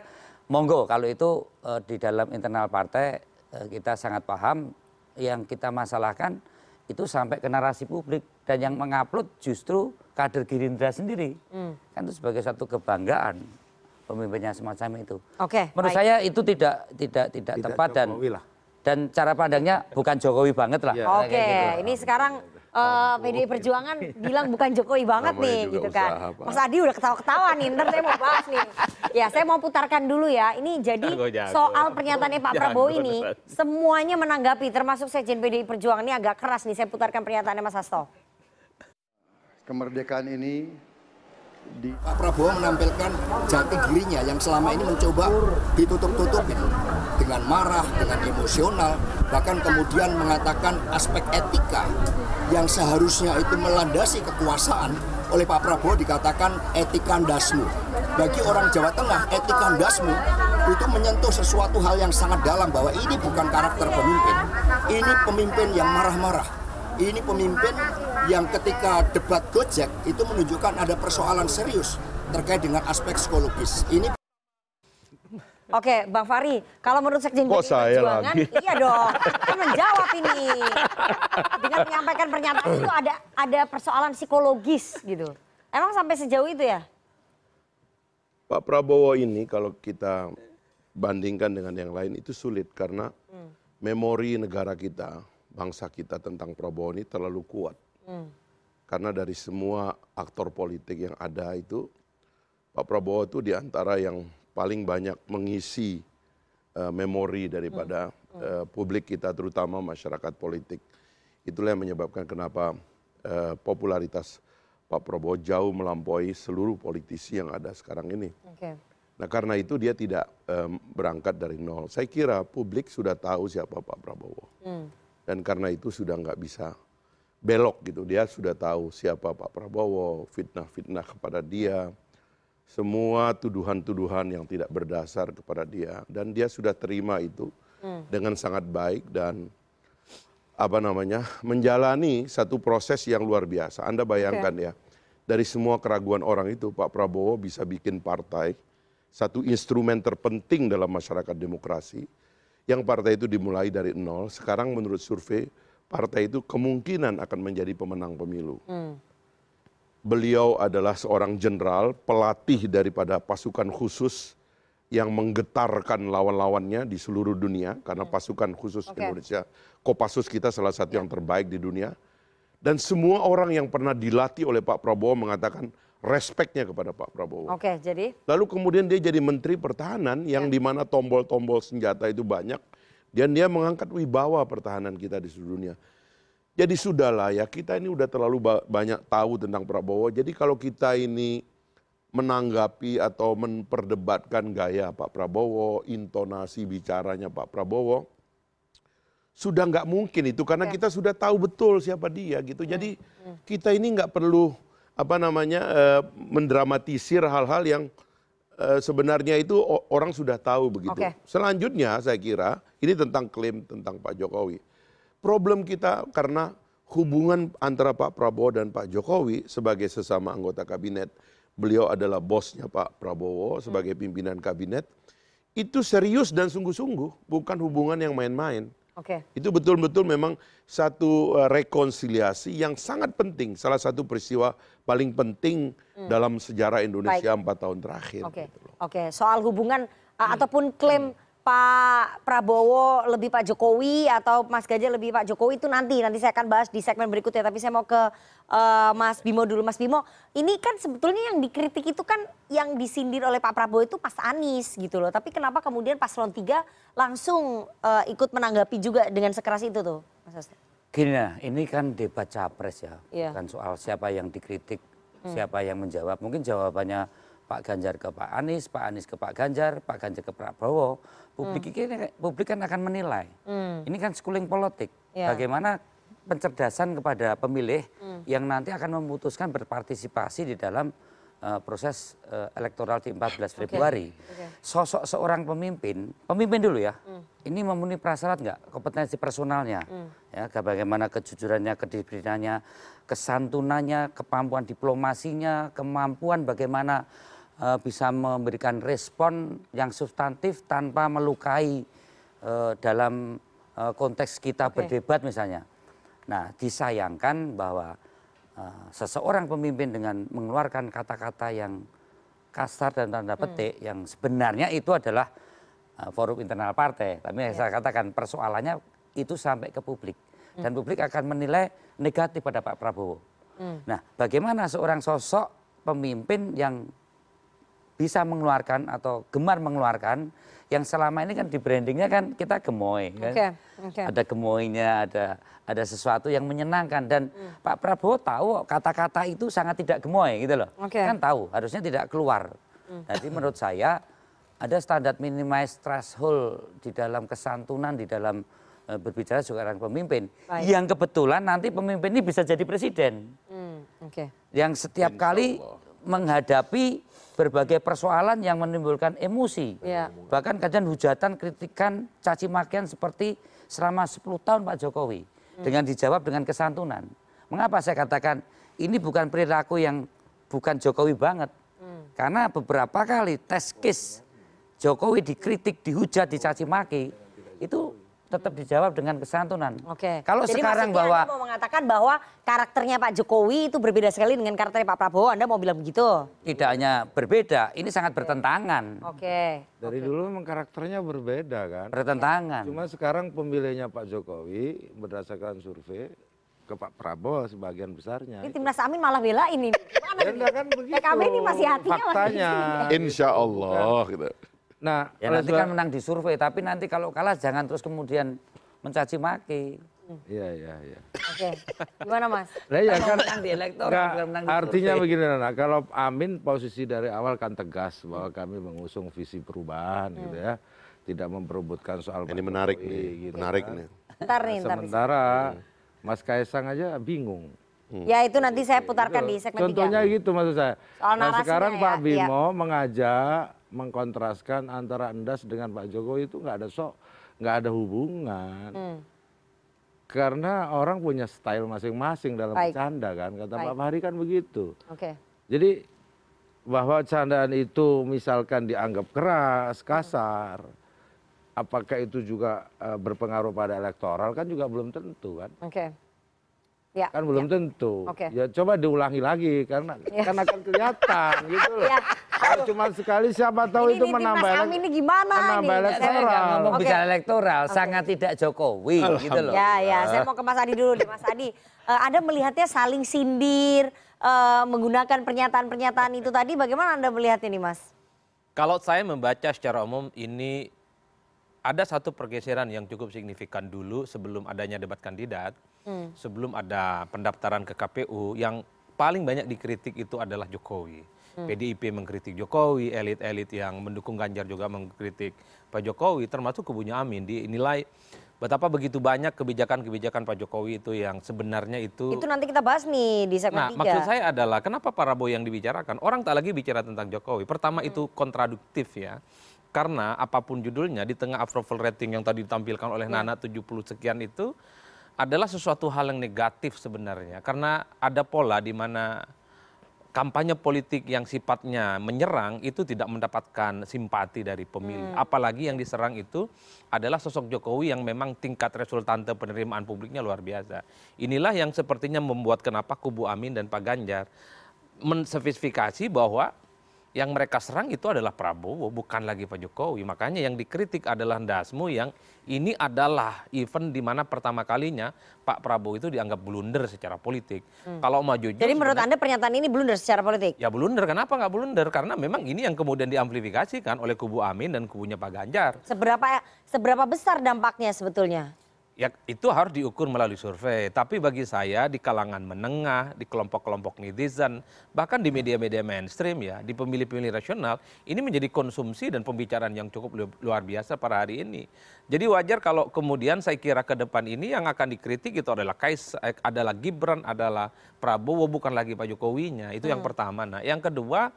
monggo kalau itu eh, di dalam internal partai kita sangat paham yang kita masalahkan itu sampai ke narasi publik dan yang mengupload justru kader Gerindra sendiri. Hmm. Kan itu sebagai satu kebanggaan pemimpinnya semacam itu. Oke. Okay, Menurut baik. saya itu tidak tidak tidak, tidak tepat dan lah. Dan cara pandangnya bukan Jokowi banget lah. Ya. Oke, okay. gitu. ini sekarang uh, eh, PDI Perjuangan bilang bukan Jokowi banget Namanya nih gitu kan. Usaha, Mas Adi udah ketawa-ketawa nih, ntar saya mau bahas nih. Ya saya mau putarkan dulu ya, ini jadi jago, jago. soal pernyataannya Pak Prabowo ini semuanya menanggapi termasuk Sekjen PDI Perjuangan ini agak keras nih, saya putarkan pernyataannya Mas Hasto. Kemerdekaan ini di... Pak Prabowo menampilkan jati dirinya yang selama ini mencoba ditutup-tutupin dengan marah, dengan emosional, bahkan kemudian mengatakan aspek etika yang seharusnya itu melandasi kekuasaan oleh Pak Prabowo dikatakan etika dasmu. Bagi orang Jawa Tengah, etika dasmu itu menyentuh sesuatu hal yang sangat dalam bahwa ini bukan karakter pemimpin. Ini pemimpin yang marah-marah. Ini pemimpin yang ketika debat Gojek itu menunjukkan ada persoalan serius terkait dengan aspek psikologis. Ini Oke, Bang Fari, kalau menurut Sekjen PDI Perjuangan, lagi? iya dong, kan menjawab ini. Dengan menyampaikan pernyataan itu ada ada persoalan psikologis gitu. Emang sampai sejauh itu ya? Pak Prabowo ini kalau kita bandingkan dengan yang lain itu sulit karena hmm. memori negara kita, bangsa kita tentang Prabowo ini terlalu kuat. Hmm. Karena dari semua aktor politik yang ada itu, Pak Prabowo itu di antara yang paling banyak mengisi uh, memori daripada uh, publik kita terutama masyarakat politik. Itulah yang menyebabkan kenapa uh, popularitas Pak Prabowo jauh melampaui seluruh politisi yang ada sekarang ini. Okay. Nah karena itu dia tidak um, berangkat dari nol. Saya kira publik sudah tahu siapa Pak Prabowo. Hmm. Dan karena itu sudah nggak bisa belok gitu. Dia sudah tahu siapa Pak Prabowo, fitnah-fitnah kepada dia, semua tuduhan-tuduhan yang tidak berdasar kepada dia dan dia sudah terima itu hmm. dengan sangat baik dan apa namanya menjalani satu proses yang luar biasa. Anda bayangkan okay. ya dari semua keraguan orang itu Pak Prabowo bisa bikin partai satu instrumen terpenting dalam masyarakat demokrasi yang partai itu dimulai dari nol. Sekarang menurut survei partai itu kemungkinan akan menjadi pemenang pemilu. Hmm beliau adalah seorang jenderal, pelatih daripada pasukan khusus yang menggetarkan lawan-lawannya di seluruh dunia karena hmm. pasukan khusus okay. Indonesia Kopassus kita salah satu yang terbaik di dunia dan semua orang yang pernah dilatih oleh Pak Prabowo mengatakan respeknya kepada Pak Prabowo. Oke, okay, jadi lalu kemudian dia jadi Menteri Pertahanan yang ya. di mana tombol-tombol senjata itu banyak dan dia mengangkat wibawa pertahanan kita di seluruh dunia. Jadi sudahlah ya kita ini udah terlalu banyak tahu tentang Prabowo. Jadi kalau kita ini menanggapi atau memperdebatkan gaya Pak Prabowo, intonasi bicaranya Pak Prabowo, sudah nggak mungkin itu karena ya. kita sudah tahu betul siapa dia gitu. Jadi hmm. Hmm. kita ini nggak perlu apa namanya uh, mendramatisir hal-hal yang uh, sebenarnya itu orang sudah tahu begitu. Okay. Selanjutnya saya kira ini tentang klaim tentang Pak Jokowi problem kita karena hubungan antara Pak Prabowo dan Pak Jokowi sebagai sesama anggota kabinet, beliau adalah bosnya Pak Prabowo sebagai pimpinan kabinet, itu serius dan sungguh-sungguh, bukan hubungan yang main-main. Oke. Okay. Itu betul-betul memang satu uh, rekonsiliasi yang sangat penting, salah satu peristiwa paling penting hmm. dalam sejarah Indonesia empat tahun terakhir. Oke. Okay. Gitu Oke, okay. soal hubungan uh, ataupun klaim hmm Pak Prabowo lebih Pak Jokowi atau Mas Ganjar lebih Pak Jokowi itu nanti nanti saya akan bahas di segmen berikutnya. Tapi saya mau ke uh, Mas Bimo dulu. Mas Bimo ini kan sebetulnya yang dikritik itu kan yang disindir oleh Pak Prabowo itu pas Anies gitu loh. Tapi kenapa kemudian paslon 3 langsung uh, ikut menanggapi juga dengan sekeras itu tuh Mas Hasto Gini nah ini kan debat capres ya. Yeah. kan soal siapa yang dikritik hmm. siapa yang menjawab. Mungkin jawabannya Pak Ganjar ke Pak Anies, Pak Anies ke Pak Ganjar, Pak Ganjar ke Prabowo, publik hmm. ini publik kan akan menilai. Hmm. Ini kan schooling politik. Yeah. Bagaimana pencerdasan kepada pemilih hmm. yang nanti akan memutuskan berpartisipasi di dalam uh, proses uh, elektoral di 14 Februari. Okay. Okay. Sosok seorang pemimpin, pemimpin dulu ya. Hmm. Ini memenuhi prasyarat nggak kompetensi personalnya, hmm. ya bagaimana kejujurannya, kedisiplinannya, kesantunannya, kemampuan diplomasinya, kemampuan bagaimana bisa memberikan respon yang substantif tanpa melukai uh, dalam uh, konteks kita okay. berdebat misalnya. Nah, disayangkan bahwa uh, seseorang pemimpin dengan mengeluarkan kata-kata yang kasar dan tanda hmm. petik hmm. yang sebenarnya itu adalah forum internal partai. Tapi yeah. saya katakan persoalannya itu sampai ke publik dan hmm. publik akan menilai negatif pada Pak Prabowo. Hmm. Nah, bagaimana seorang sosok pemimpin yang bisa mengeluarkan atau gemar mengeluarkan yang selama ini kan di brandingnya kan kita gemoy kan okay, okay. ada gemoynya ada ada sesuatu yang menyenangkan dan hmm. Pak Prabowo tahu kata-kata itu sangat tidak gemoy gitu loh okay. kan tahu harusnya tidak keluar hmm. jadi menurut saya ada standar minimize threshold di dalam kesantunan di dalam uh, berbicara seorang pemimpin Baik. yang kebetulan nanti pemimpin ini bisa jadi presiden hmm. okay. yang setiap kali menghadapi berbagai persoalan yang menimbulkan emosi. Ya. Bahkan kadang hujatan, kritikan, caci makian seperti selama 10 tahun Pak Jokowi. Hmm. Dengan dijawab dengan kesantunan. Mengapa saya katakan ini bukan perilaku yang bukan Jokowi banget. Hmm. Karena beberapa kali tes case Jokowi dikritik, dihujat, dicaci maki, itu tetap dijawab dengan kesantunan. Oke. Kalau Jadi sekarang bahwa Anda mau mengatakan bahwa karakternya Pak Jokowi itu berbeda sekali dengan karakternya Pak Prabowo, Anda mau bilang begitu? Tidak hanya berbeda, ini sangat bertentangan. Oke. Dari Oke. dulu memang karakternya berbeda kan. Bertentangan. Cuma sekarang pemilihnya Pak Jokowi berdasarkan survei ke Pak Prabowo sebagian besarnya. Ini timnas Amin malah bela ini. Gimana ya, kan begitu. PKB ini masih hatinya Faktanya. masih Insya Allah gitu. Nah, ya nanti kan menang di survei, tapi nanti kalau kalah jangan terus kemudian mencaci maki. Iya, iya, iya. Oke, gimana Mas? Nah, ya kan, menang di elektoral, menang di artinya survei. begini, Nana, kalau Amin posisi dari awal kan tegas bahwa kami mengusung visi perubahan, hmm. gitu ya, tidak memperebutkan soal ini menarik nih, gitu menarik kan. nih. Ntar nih, ntar Sementara Mas Kaisang aja bingung. Hmm. Ya itu nanti saya putarkan di segmen Contohnya 3. gitu maksud saya. Soal nah sekarang ya, Pak Bimo iya. mengajak mengkontraskan antara Endas dengan Pak Jokowi itu nggak ada sok nggak ada hubungan. Hmm. Karena orang punya style masing-masing dalam Baik. bercanda kan, kata Baik. Pak Fahri kan begitu. Oke. Okay. Jadi bahwa candaan itu misalkan dianggap keras, kasar, hmm. apakah itu juga uh, berpengaruh pada elektoral kan juga belum tentu kan. Oke. Okay. Ya, kan belum ya. tentu. Okay. Ya coba diulangi lagi karena ya. kan akan kelihatan gitu loh. Ya. Kalau cuma sekali siapa tahu ini, itu menambah ini, ini gimana menambah nih? elektoral. Saya ngomong okay. bicara elektoral, okay. sangat tidak Jokowi gitu loh. Ya, ya, saya mau ke Mas Adi dulu deh, Mas Adi. Uh, Anda melihatnya saling sindir, uh, menggunakan pernyataan-pernyataan itu tadi, bagaimana Anda melihat ini, Mas? Kalau saya membaca secara umum ini ada satu pergeseran yang cukup signifikan dulu sebelum adanya debat kandidat hmm. sebelum ada pendaftaran ke kpu yang paling banyak dikritik itu adalah jokowi hmm. Pdip mengkritik jokowi elit elit yang mendukung ganjar juga mengkritik pak jokowi termasuk kubunya amin dinilai betapa begitu banyak kebijakan-kebijakan Pak Jokowi itu yang sebenarnya itu itu nanti kita bahas nih di segmen Nah, 3. maksud saya adalah kenapa Prabowo yang dibicarakan orang tak lagi bicara tentang Jokowi. Pertama hmm. itu kontraduktif ya. Karena apa pun judulnya di tengah approval rating yang tadi ditampilkan oleh ya. Nana 70 sekian itu adalah sesuatu hal yang negatif sebenarnya karena ada pola di mana kampanye politik yang sifatnya menyerang itu tidak mendapatkan simpati dari pemilih. Hmm. Apalagi yang diserang itu adalah sosok Jokowi yang memang tingkat resultante penerimaan publiknya luar biasa. Inilah yang sepertinya membuat kenapa kubu Amin dan Pak Ganjar menspesifikasi bahwa yang mereka serang itu adalah Prabowo, bukan lagi Pak Jokowi. Makanya yang dikritik adalah Dasmu yang ini adalah event di mana pertama kalinya Pak Prabowo itu dianggap blunder secara politik. Hmm. Kalau maju Jadi menurut Anda pernyataan ini blunder secara politik? Ya blunder, kenapa nggak blunder? Karena memang ini yang kemudian diamplifikasikan oleh kubu Amin dan kubunya Pak Ganjar. Seberapa seberapa besar dampaknya sebetulnya? Ya itu harus diukur melalui survei. Tapi bagi saya di kalangan menengah, di kelompok-kelompok netizen, bahkan di media-media mainstream ya, di pemilih-pemilih rasional, ini menjadi konsumsi dan pembicaraan yang cukup luar biasa pada hari ini. Jadi wajar kalau kemudian saya kira ke depan ini yang akan dikritik itu adalah Kais, eh, adalah Gibran, adalah Prabowo, bukan lagi Pak Jokowinya. Itu hmm. yang pertama. Nah, yang kedua,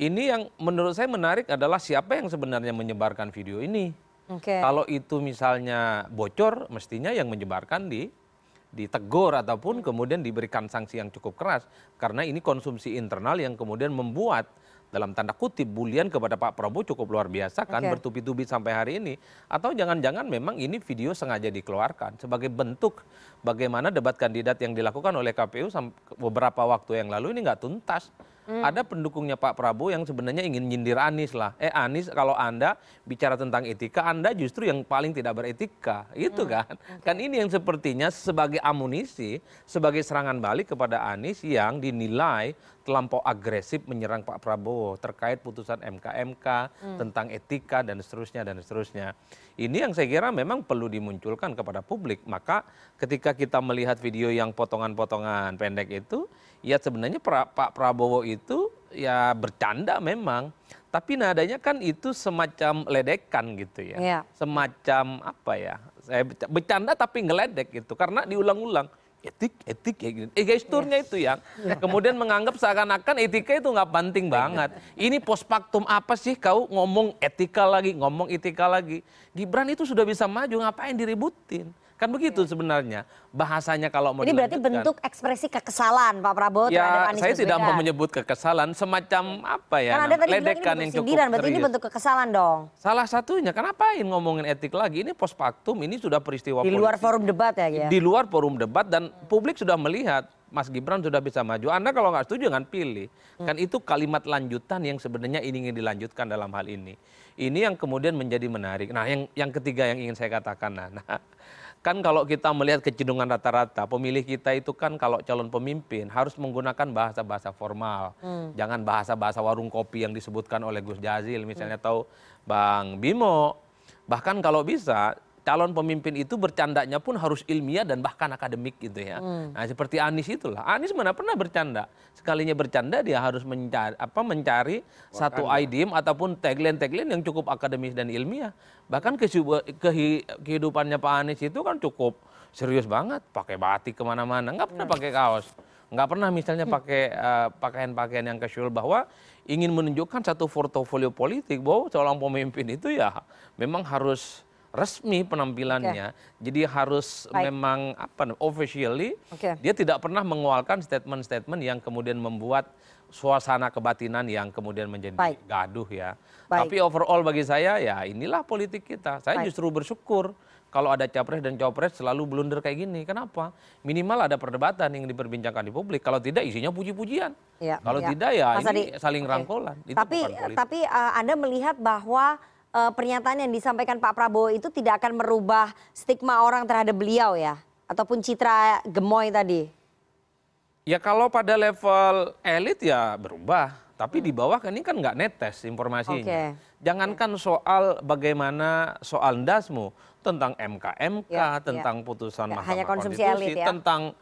ini yang menurut saya menarik adalah siapa yang sebenarnya menyebarkan video ini. Kalau itu misalnya bocor, mestinya yang menyebarkan di ditegur ataupun kemudian diberikan sanksi yang cukup keras. Karena ini konsumsi internal yang kemudian membuat dalam tanda kutip bulian kepada Pak Prabowo cukup luar biasa kan okay. bertubi-tubi sampai hari ini. Atau jangan-jangan memang ini video sengaja dikeluarkan sebagai bentuk bagaimana debat kandidat yang dilakukan oleh KPU beberapa waktu yang lalu ini nggak tuntas Hmm. Ada pendukungnya Pak Prabowo yang sebenarnya ingin nyindir Anies lah. Eh Anies kalau Anda bicara tentang etika, Anda justru yang paling tidak beretika. Itu hmm. kan. Okay. Kan ini yang sepertinya sebagai amunisi, sebagai serangan balik kepada Anies yang dinilai terlampau agresif menyerang Pak Prabowo terkait putusan MK-MK hmm. tentang etika dan seterusnya dan seterusnya. Ini yang saya kira memang perlu dimunculkan kepada publik. Maka ketika kita melihat video yang potongan-potongan pendek itu, ya sebenarnya pra, Pak Prabowo itu ya bercanda memang. Tapi nadanya kan itu semacam ledekan gitu ya. Yeah. Semacam apa ya? Saya bercanda tapi ngeledek gitu karena diulang-ulang etik, etik ya gitu. Eh gesturnya yes. itu yang kemudian menganggap seakan-akan etika itu nggak penting banget. Ini pospaktum apa sih kau ngomong etika lagi, ngomong etika lagi. Gibran itu sudah bisa maju, ngapain diributin? Kan begitu ya. sebenarnya bahasanya kalau mau Ini berarti bentuk ekspresi kekesalan Pak Prabowo ya, terhadap Anies saya tidak mau menyebut kekesalan, semacam apa ya, kan ada ledekan yang cukup sindiran, berarti ini bentuk kekesalan dong. Salah satunya, kenapa ngomongin etik lagi? Ini pospaktum, ini sudah peristiwa Di luar forum debat ya, ya? Di luar forum debat dan publik sudah melihat Mas Gibran sudah bisa maju. Anda kalau nggak setuju jangan pilih. Hmm. Kan itu kalimat lanjutan yang sebenarnya ingin dilanjutkan dalam hal ini. Ini yang kemudian menjadi menarik. Nah, yang yang ketiga yang ingin saya katakan, nah, nah kan kalau kita melihat kecenderungan rata-rata pemilih kita itu kan kalau calon pemimpin harus menggunakan bahasa-bahasa formal. Hmm. Jangan bahasa-bahasa warung kopi yang disebutkan oleh Gus Jazil misalnya hmm. atau Bang Bimo. Bahkan kalau bisa calon pemimpin itu bercandanya pun harus ilmiah dan bahkan akademik gitu ya. Hmm. Nah seperti Anies itulah. Anies mana pernah bercanda. Sekalinya bercanda dia harus mencari apa mencari Wakanda. satu idiom ataupun tagline-tagline yang cukup akademis dan ilmiah. Bahkan kehidupannya Pak Anies itu kan cukup serius banget. Pakai batik ke mana-mana, nggak pernah hmm. pakai kaos. Nggak pernah misalnya pakai uh, pakaian-pakaian yang casual bahwa ingin menunjukkan satu portofolio politik bahwa seorang pemimpin itu ya memang harus resmi penampilannya. Okay. Jadi harus Baik. memang apa officially okay. dia tidak pernah mengeluarkan statement-statement yang kemudian membuat suasana kebatinan yang kemudian menjadi Baik. gaduh ya. Baik. Tapi overall bagi saya ya inilah politik kita. Saya Baik. justru bersyukur kalau ada capres dan copres selalu blunder kayak gini. Kenapa? Minimal ada perdebatan yang diperbincangkan di publik. Kalau tidak isinya puji-pujian. Ya, kalau ya. tidak ya Mas ini Adi, saling okay. rangkulan. tapi tapi uh, Anda melihat bahwa pernyataan yang disampaikan Pak Prabowo itu tidak akan merubah stigma orang terhadap beliau ya? Ataupun citra gemoy tadi? Ya kalau pada level elit ya berubah. Tapi di bawah kan ini kan nggak netes informasinya. Okay. Jangankan soal bagaimana soal dasmu tentang MK-MK, ya, tentang ya. putusan ya, Mahkamah Konstitusi, elit, ya. tentang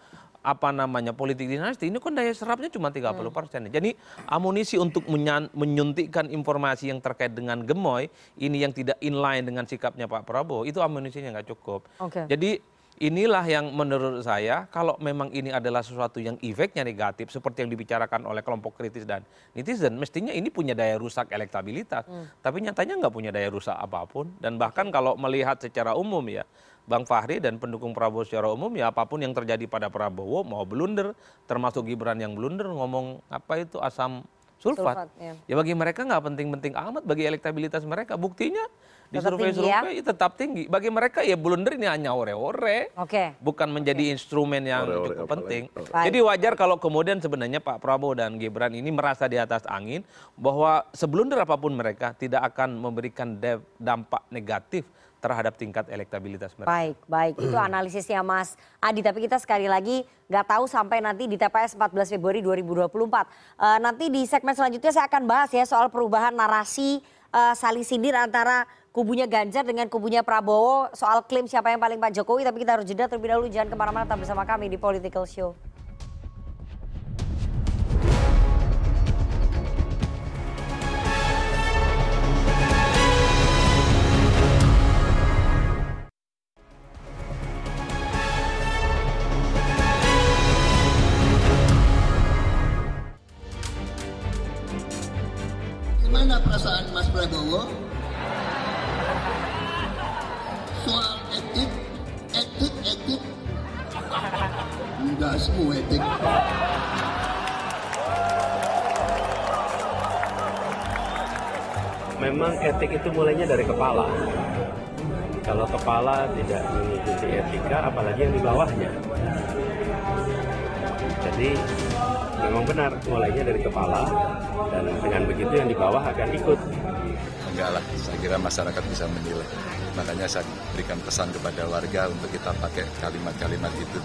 apa namanya politik dinasti ini kan daya serapnya cuma 30 hmm. persen. Jadi amunisi untuk menyuntikkan informasi yang terkait dengan gemoy ini yang tidak inline dengan sikapnya Pak Prabowo itu amunisinya nggak cukup. Okay. Jadi inilah yang menurut saya kalau memang ini adalah sesuatu yang efeknya negatif seperti yang dibicarakan oleh kelompok kritis dan netizen mestinya ini punya daya rusak elektabilitas hmm. tapi nyatanya nggak punya daya rusak apa pun dan bahkan kalau melihat secara umum ya Bang Fahri dan pendukung Prabowo secara umum ya apa pun yang terjadi pada Prabowo mau blunder termasuk Gibran yang blunder ngomong apa itu asam sulfat, sulfat ya. ya bagi mereka nggak penting-penting amat bagi elektabilitas mereka buktinya di survei-survei ya? tetap tinggi bagi mereka ya blunder ini hanya ore-ore okay. bukan menjadi okay. instrumen yang ore -ore cukup penting Baik. jadi wajar kalau kemudian sebenarnya Pak Prabowo dan Gibran ini merasa di atas angin bahwa seblunder apa pun mereka tidak akan memberikan dampak negatif terhadap tingkat elektabilitas mereka. Baik, baik. Itu analisisnya Mas Adi. Tapi kita sekali lagi nggak tahu sampai nanti di TPS 14 Februari 2024. Uh, eh, nanti di segmen selanjutnya saya akan bahas ya soal perubahan narasi uh, saling sindir antara kubunya Ganjar dengan kubunya Prabowo soal klaim siapa yang paling Pak Jokowi. Tapi kita harus jeda terlebih dahulu. Jangan ke mana-mana tetap bersama kami di Political Show. Pesan kepada warga untuk kita pakai kalimat-kalimat itu.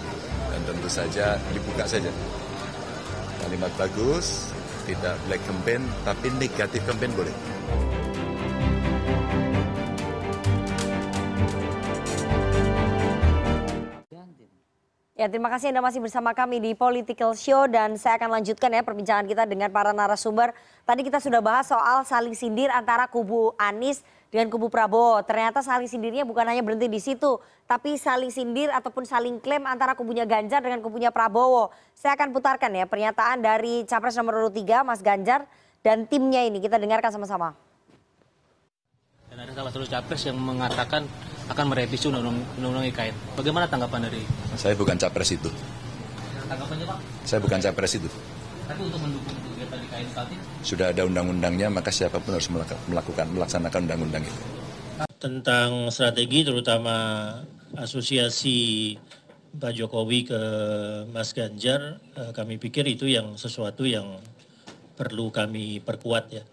Dan tentu saja dibuka saja. Kalimat bagus, tidak black campaign, tapi negatif campaign boleh. Ya, terima kasih Anda masih bersama kami di Political Show dan saya akan lanjutkan ya perbincangan kita dengan para narasumber. Tadi kita sudah bahas soal saling sindir antara kubu Anies dengan kubu Prabowo. Ternyata saling sindirnya bukan hanya berhenti di situ, tapi saling sindir ataupun saling klaim antara kubunya Ganjar dengan kubunya Prabowo. Saya akan putarkan ya pernyataan dari Capres nomor urut 3 Mas Ganjar dan timnya ini kita dengarkan sama-sama. Dan ada salah satu capres yang mengatakan akan merevisi undang-undang IKN. Bagaimana tanggapan dari? Saya bukan capres itu. Tanggapannya Pak? Saya bukan capres itu. Tapi untuk mendukung kegiatan IKN saat ini? Sudah ada undang-undangnya, maka siapa pun harus melakukan melaksanakan undang-undang itu. Tentang strategi terutama asosiasi Pak Jokowi ke Mas Ganjar, eh, kami pikir itu yang sesuatu yang perlu kami perkuat ya.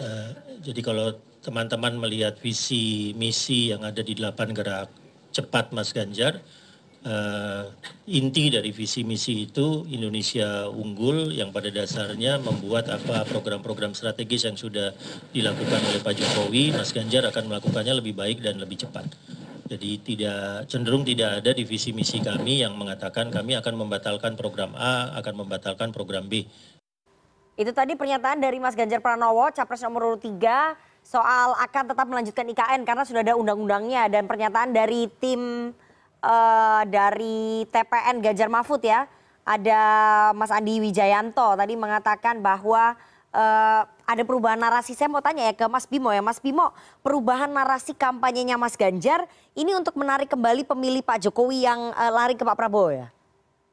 Eh, jadi kalau teman-teman melihat visi misi yang ada di delapan gerak cepat Mas Ganjar, uh, inti dari visi misi itu Indonesia unggul yang pada dasarnya membuat apa program-program strategis yang sudah dilakukan oleh Pak Jokowi, Mas Ganjar akan melakukannya lebih baik dan lebih cepat. Jadi tidak cenderung tidak ada di visi misi kami yang mengatakan kami akan membatalkan program A, akan membatalkan program B. Itu tadi pernyataan dari Mas Ganjar Pranowo, capres nomor urut 3 soal akan tetap melanjutkan IKN karena sudah ada undang-undangnya dan pernyataan dari tim uh, dari TPN Ganjar Mahfud ya. Ada Mas Andi Wijayanto tadi mengatakan bahwa uh, ada perubahan narasi. Saya mau tanya ya ke Mas Bimo ya. Mas Bimo, perubahan narasi kampanyenya Mas Ganjar ini untuk menarik kembali pemilih Pak Jokowi yang uh, lari ke Pak Prabowo ya?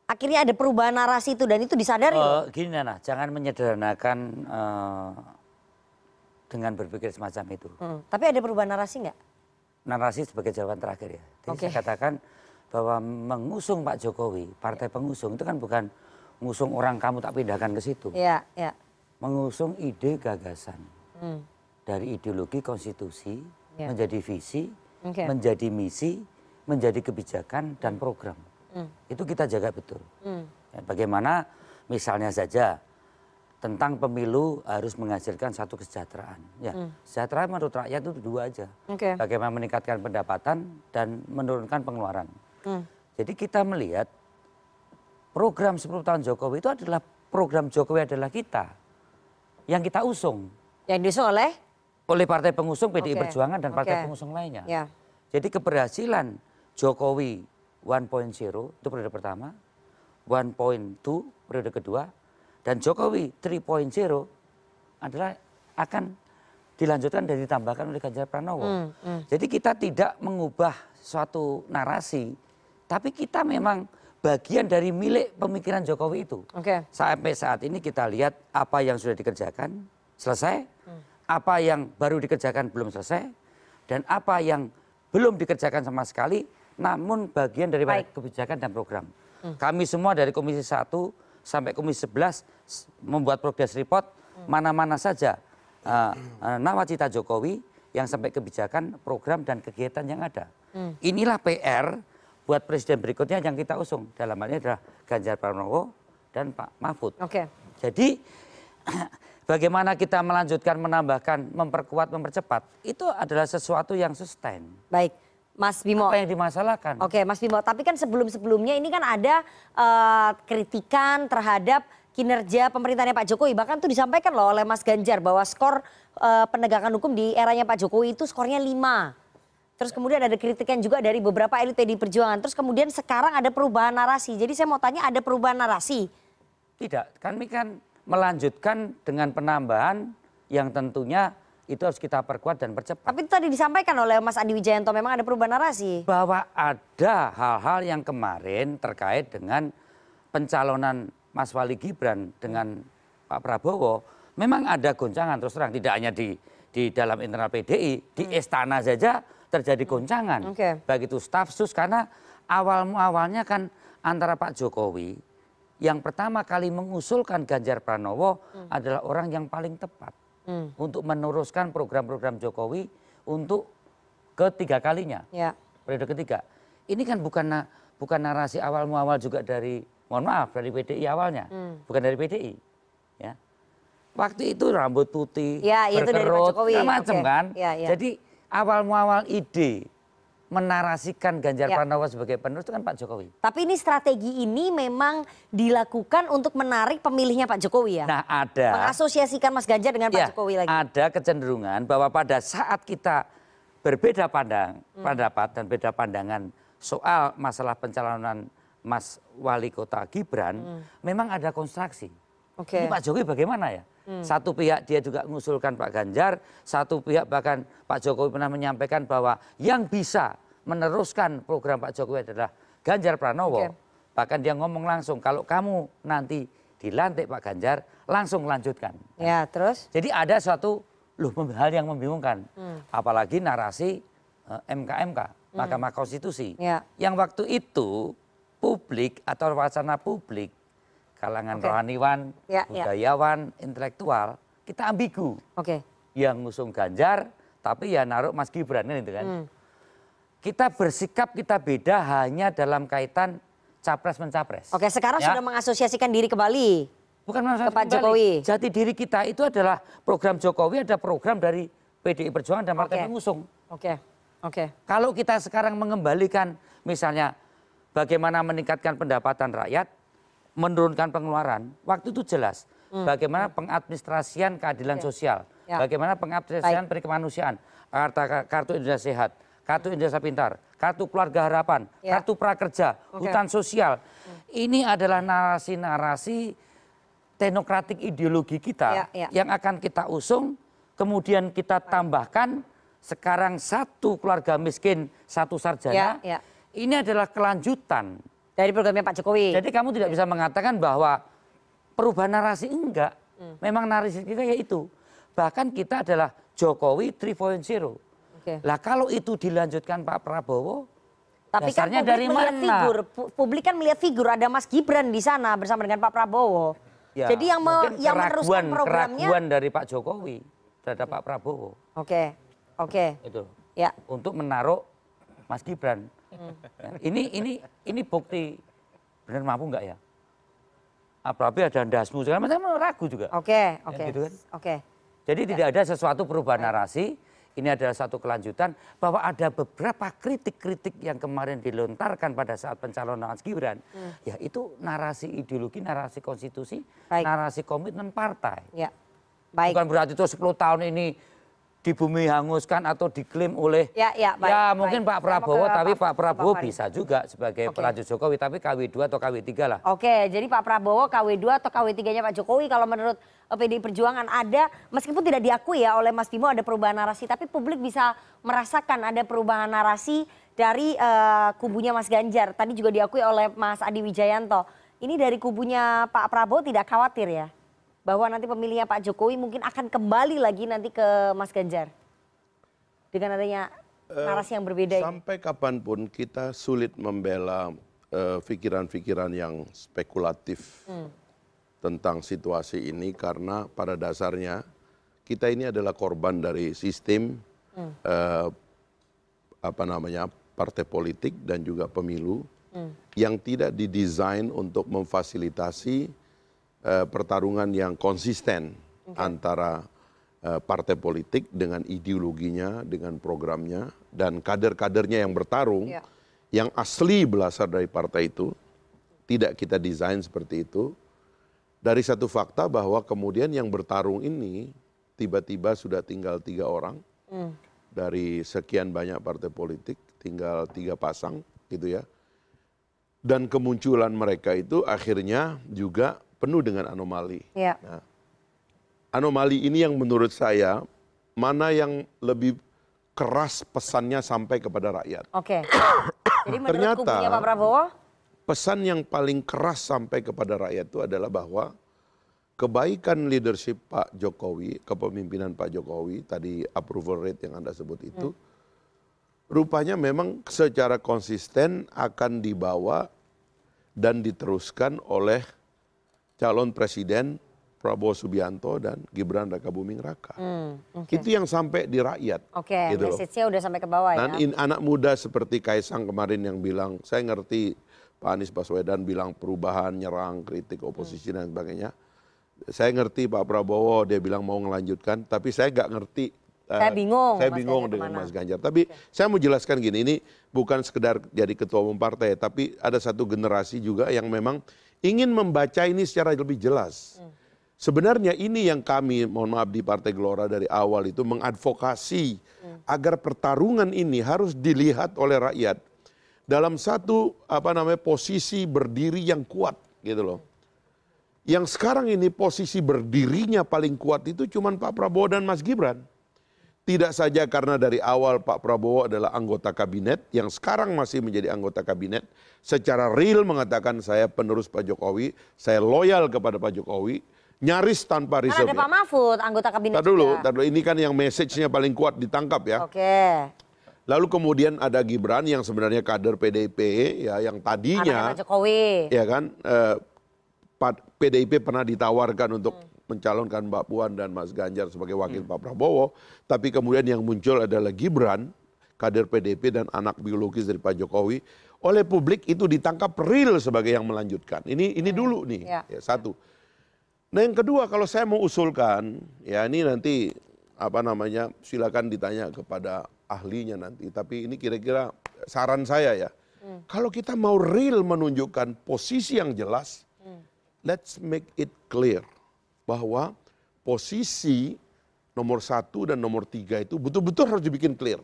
Akhirnya ada perubahan narasi itu dan itu disadari. Uh, gini Nana, jangan menyederhanakan uh, dengan berpikir semacam itu. Hmm. Tapi ada perubahan narasi nggak? Narasi sebagai jawaban terakhir ya. Jadi okay. saya katakan bahwa mengusung Pak Jokowi, partai pengusung itu kan bukan mengusung orang kamu tak pindahkan ke situ. Iya, iya. Mengusung ide gagasan. Hmm. Dari ideologi konstitusi ya. menjadi visi, okay. menjadi misi, menjadi kebijakan dan program. Hmm. Itu kita jaga betul. Hmm. Ya, bagaimana misalnya saja tentang pemilu harus menghasilkan satu kesejahteraan. Ya, hmm. sejahtera menurut rakyat itu dua aja. Okay. Bagaimana meningkatkan pendapatan dan menurunkan pengeluaran. Hmm. Jadi kita melihat program 10 tahun Jokowi itu adalah program Jokowi adalah kita yang kita usung. Yang diusung oleh? Oleh partai pengusung PDI okay. Perjuangan dan partai okay. pengusung lainnya. Yeah. Jadi keberhasilan Jokowi 1.0 itu periode pertama, 1.2 periode kedua, dan Jokowi 3.0 adalah akan dilanjutkan dan ditambahkan oleh Ganjar Pranowo. Hmm, hmm. Jadi kita tidak mengubah suatu narasi, tapi kita memang bagian dari milik pemikiran Jokowi itu. Okay. Sampai saat ini kita lihat apa yang sudah dikerjakan selesai, hmm. apa yang baru dikerjakan belum selesai, dan apa yang belum dikerjakan sama sekali, namun bagian dari kebijakan dan program. Kami semua dari Komisi 1 sampai Komisi 11 membuat progress report mana-mana saja uh, uh, nawacita Jokowi yang sampai kebijakan, program dan kegiatan yang ada. Hmm. Inilah PR buat presiden berikutnya yang kita usung. Dalam hal ini adalah Ganjar Pranowo dan Pak Mahfud. Oke. Okay. Jadi bagaimana kita melanjutkan, menambahkan, memperkuat, mempercepat itu adalah sesuatu yang sustain. Baik. Mas Bimo. Apa yang dimasalahkan? Oke, Mas Bimo. Tapi kan sebelum-sebelumnya ini kan ada uh, kritikan terhadap kinerja pemerintahnya Pak Jokowi. Bahkan itu disampaikan loh oleh Mas Ganjar bahwa skor uh, penegakan hukum di eranya Pak Jokowi itu skornya 5. Terus kemudian ada kritikan juga dari beberapa elit PDI Perjuangan. Terus kemudian sekarang ada perubahan narasi. Jadi saya mau tanya ada perubahan narasi? Tidak, kami kan melanjutkan dengan penambahan yang tentunya itu harus kita perkuat dan percepat. Tapi itu tadi disampaikan oleh Mas Andi Wijayanto memang ada perubahan narasi. Bahwa ada hal-hal yang kemarin terkait dengan pencalonan Mas Wali Gibran dengan Pak Prabowo, memang ada goncangan terus terang tidak hanya di di dalam internal PDI, di hmm. istana saja terjadi goncangan. Okay. Baik itu staf sus karena awal awalnya kan antara Pak Jokowi yang pertama kali mengusulkan Ganjar Pranowo hmm. adalah orang yang paling tepat hmm. Untuk meneruskan program-program Jokowi untuk ketiga kalinya. Ya. Periode ketiga. Ini kan bukan bukan narasi awal muawal juga dari mohon maaf dari PDI awalnya, hmm. bukan dari PDI. Ya. Waktu itu rambut putih, ya, berkerut, macam okay. kan. Ya, ya. Jadi awal muawal ide menarasikan Ganjar ya. Pranowo sebagai penerus itu kan Pak Jokowi. Tapi ini strategi ini memang dilakukan untuk menarik pemilihnya Pak Jokowi ya? Nah ada. Mengasosiasikan Mas Ganjar dengan ya, Pak Jokowi lagi. Ada kecenderungan bahwa pada saat kita berbeda pandang, hmm. pendapat dan beda pandangan soal masalah pencalonan Mas Wali Kota Gibran, hmm. memang ada konstruksi. Okay. Ini Pak Jokowi bagaimana ya? Hmm. Satu pihak dia juga mengusulkan Pak Ganjar, satu pihak bahkan Pak Jokowi pernah menyampaikan bahwa yang bisa meneruskan program Pak Jokowi adalah Ganjar Pranowo. Okay. Bahkan dia ngomong langsung kalau kamu nanti dilantik Pak Ganjar langsung lanjutkan. Ya, terus? Jadi ada suatu loh hal yang membingungkan. Hmm. Apalagi narasi uh, eh, MKMK, hmm. Mahkamah Konstitusi. Ya. Yang waktu itu publik atau wacana publik kalangan okay. rohaniwan, ya, ya. budayawan, ya. intelektual, kita ambigu. Oke. Okay. Yang ngusung Ganjar, tapi ya naruh Mas Gibran kan itu kan. Hmm. Kita bersikap kita beda hanya dalam kaitan capres mencapres. Oke, sekarang ya. sudah mengasosiasikan diri kembali. Bukan ke Pak Jokowi. Jati diri kita itu adalah program Jokowi ada program dari PDI Perjuangan dan partai okay. pengusung. Oke. Okay. Oke. Okay. Kalau kita sekarang mengembalikan misalnya bagaimana meningkatkan pendapatan rakyat, menurunkan pengeluaran, waktu itu jelas. Hmm. Bagaimana pengadministrasian keadilan ya. sosial, ya. bagaimana pengadministrasian perikemanusiaan, kartu, kartu Indonesia Sehat, kartu Indonesia Pintar, kartu Keluarga Harapan, ya. kartu Prakerja, okay. hutan sosial. Hmm. Ini adalah narasi-narasi teknokratik ideologi kita ya, ya. yang akan kita usung, kemudian kita tambahkan sekarang satu keluarga miskin, satu sarjana. Ya, ya. Ini adalah kelanjutan dari programnya Pak Jokowi. Jadi kamu tidak bisa mengatakan bahwa perubahan narasi enggak. Hmm. Memang narasi kita ya itu. Bahkan kita adalah Jokowi 3.0. Okay. Lah kalau itu dilanjutkan Pak Prabowo, tapi kan publik dari melihat mana? figur, publik kan melihat figur ada Mas Gibran di sana bersama dengan Pak Prabowo. Ya, Jadi yang me, yang meneruskan programnya keraguan dari Pak Jokowi terhadap Pak Prabowo. Oke, okay. oke. Okay. Itu. Ya. Untuk menaruh Mas Gibran. Hmm. Ini ini ini bukti benar mampu nggak ya? Apalagi ada dasmu segala macam ragu juga. Oke, oke. Ya, gitu kan? Oke. Jadi ya. tidak ada sesuatu perubahan narasi. Ini adalah satu kelanjutan bahwa ada beberapa kritik-kritik yang kemarin dilontarkan pada saat pencalonan Mas Gibran. Hmm. Ya itu narasi ideologi, narasi konstitusi, Baik. narasi komitmen partai. Ya. Baik. Bukan berarti itu 10 tahun ini di bumi hanguskan atau diklaim oleh ya, ya, baik, ya mungkin baik. Pak Prabowo tapi Pak Prabowo Pak bisa juga sebagai okay. pelanjut Jokowi tapi KW2 atau KW3 lah. Oke, jadi Pak Prabowo KW2 atau KW3-nya Pak Jokowi kalau menurut eh, PDI Perjuangan ada meskipun tidak diakui ya oleh Mas Bimo ada perubahan narasi tapi publik bisa merasakan ada perubahan narasi dari uh, kubunya Mas Ganjar. Tadi juga diakui oleh Mas Adi Wijayanto. Ini dari kubunya Pak Prabowo tidak khawatir ya? Bahwa nanti pemilihnya Pak Jokowi mungkin akan kembali lagi nanti ke Mas Ganjar dengan adanya eh, narasi yang berbeda sampai kapan pun kita sulit membela eh, pikiran-pikiran uh, yang spekulatif hmm. tentang situasi ini karena pada dasarnya kita ini adalah korban dari sistem hmm. uh, apa namanya partai politik dan juga pemilu hmm. yang tidak didesain untuk memfasilitasi uh, pertarungan yang konsisten okay. antara uh, partai politik dengan ideologinya, dengan programnya, dan kader-kadernya yang bertarung, yeah. yang asli berasal dari partai itu, tidak kita desain seperti itu. Dari satu fakta bahwa kemudian yang bertarung ini tiba-tiba sudah tinggal tiga orang mm. dari sekian banyak partai politik, tinggal tiga pasang, gitu ya. Dan kemunculan mereka itu akhirnya juga penuh dengan anomali. Ya. Nah, anomali ini yang menurut saya mana yang lebih keras pesannya sampai kepada rakyat. Oke. Jadi menurut Ternyata, Pak Prabowo? Pesan yang paling keras sampai kepada rakyat itu adalah bahwa kebaikan leadership Pak Jokowi, kepemimpinan Pak Jokowi, tadi approval rate yang Anda sebut itu, hmm. rupanya memang secara konsisten akan dibawa dan diteruskan oleh calon presiden Prabowo Subianto dan Gibran Raka Buming Raka. Hmm, okay. Itu yang sampai di rakyat. Oke, okay, gitu message-nya udah sampai ke bawah Dan ya. anak muda seperti Kaisang kemarin yang bilang, saya ngerti Pak Anies Baswedan bilang perubahan, nyerang, kritik oposisi hmm. dan sebagainya. Saya ngerti Pak Prabowo dia bilang mau melanjutkan, tapi saya nggak ngerti. Eh, saya bingung. Saya bingung dengan ke mana? Mas Ganjar. Tapi okay. saya mau jelaskan gini, ini bukan sekedar jadi ketua umum partai, tapi ada satu generasi juga yang memang ingin membaca ini secara lebih jelas. Sebenarnya ini yang kami, mohon maaf di Partai Gelora dari awal itu mengadvokasi agar pertarungan ini harus dilihat oleh rakyat dalam satu apa namanya posisi berdiri yang kuat gitu loh. Yang sekarang ini posisi berdirinya paling kuat itu cuma Pak Prabowo dan Mas Gibran. Tidak saja karena dari awal Pak Prabowo adalah anggota kabinet yang sekarang masih menjadi anggota kabinet secara real mengatakan saya penerus Pak Jokowi, saya loyal kepada Pak Jokowi nyaris tanpa reserve. Kan ada Pak Mahfud, anggota kabinet tar dulu, tar dulu, ini kan yang message-nya paling kuat ditangkap ya. Oke. Lalu kemudian ada Gibran yang sebenarnya kader PDIP ya yang tadinya Pak Jokowi. Ya kan eh, PDIP pernah ditawarkan untuk hmm. Mencalonkan Mbak Puan dan Mas Ganjar sebagai wakil hmm. Pak Prabowo, tapi kemudian yang muncul adalah Gibran, kader PDIP dan anak biologis dari Pak Jokowi. Oleh publik itu ditangkap real sebagai yang melanjutkan. Ini ini hmm. dulu nih, ya. Ya, satu. Nah yang kedua kalau saya mau usulkan, ya ini nanti apa namanya silakan ditanya kepada ahlinya nanti. Tapi ini kira-kira saran saya ya. Hmm. Kalau kita mau real menunjukkan posisi yang jelas, hmm. let's make it clear bahwa posisi nomor satu dan nomor tiga itu betul-betul harus dibikin clear.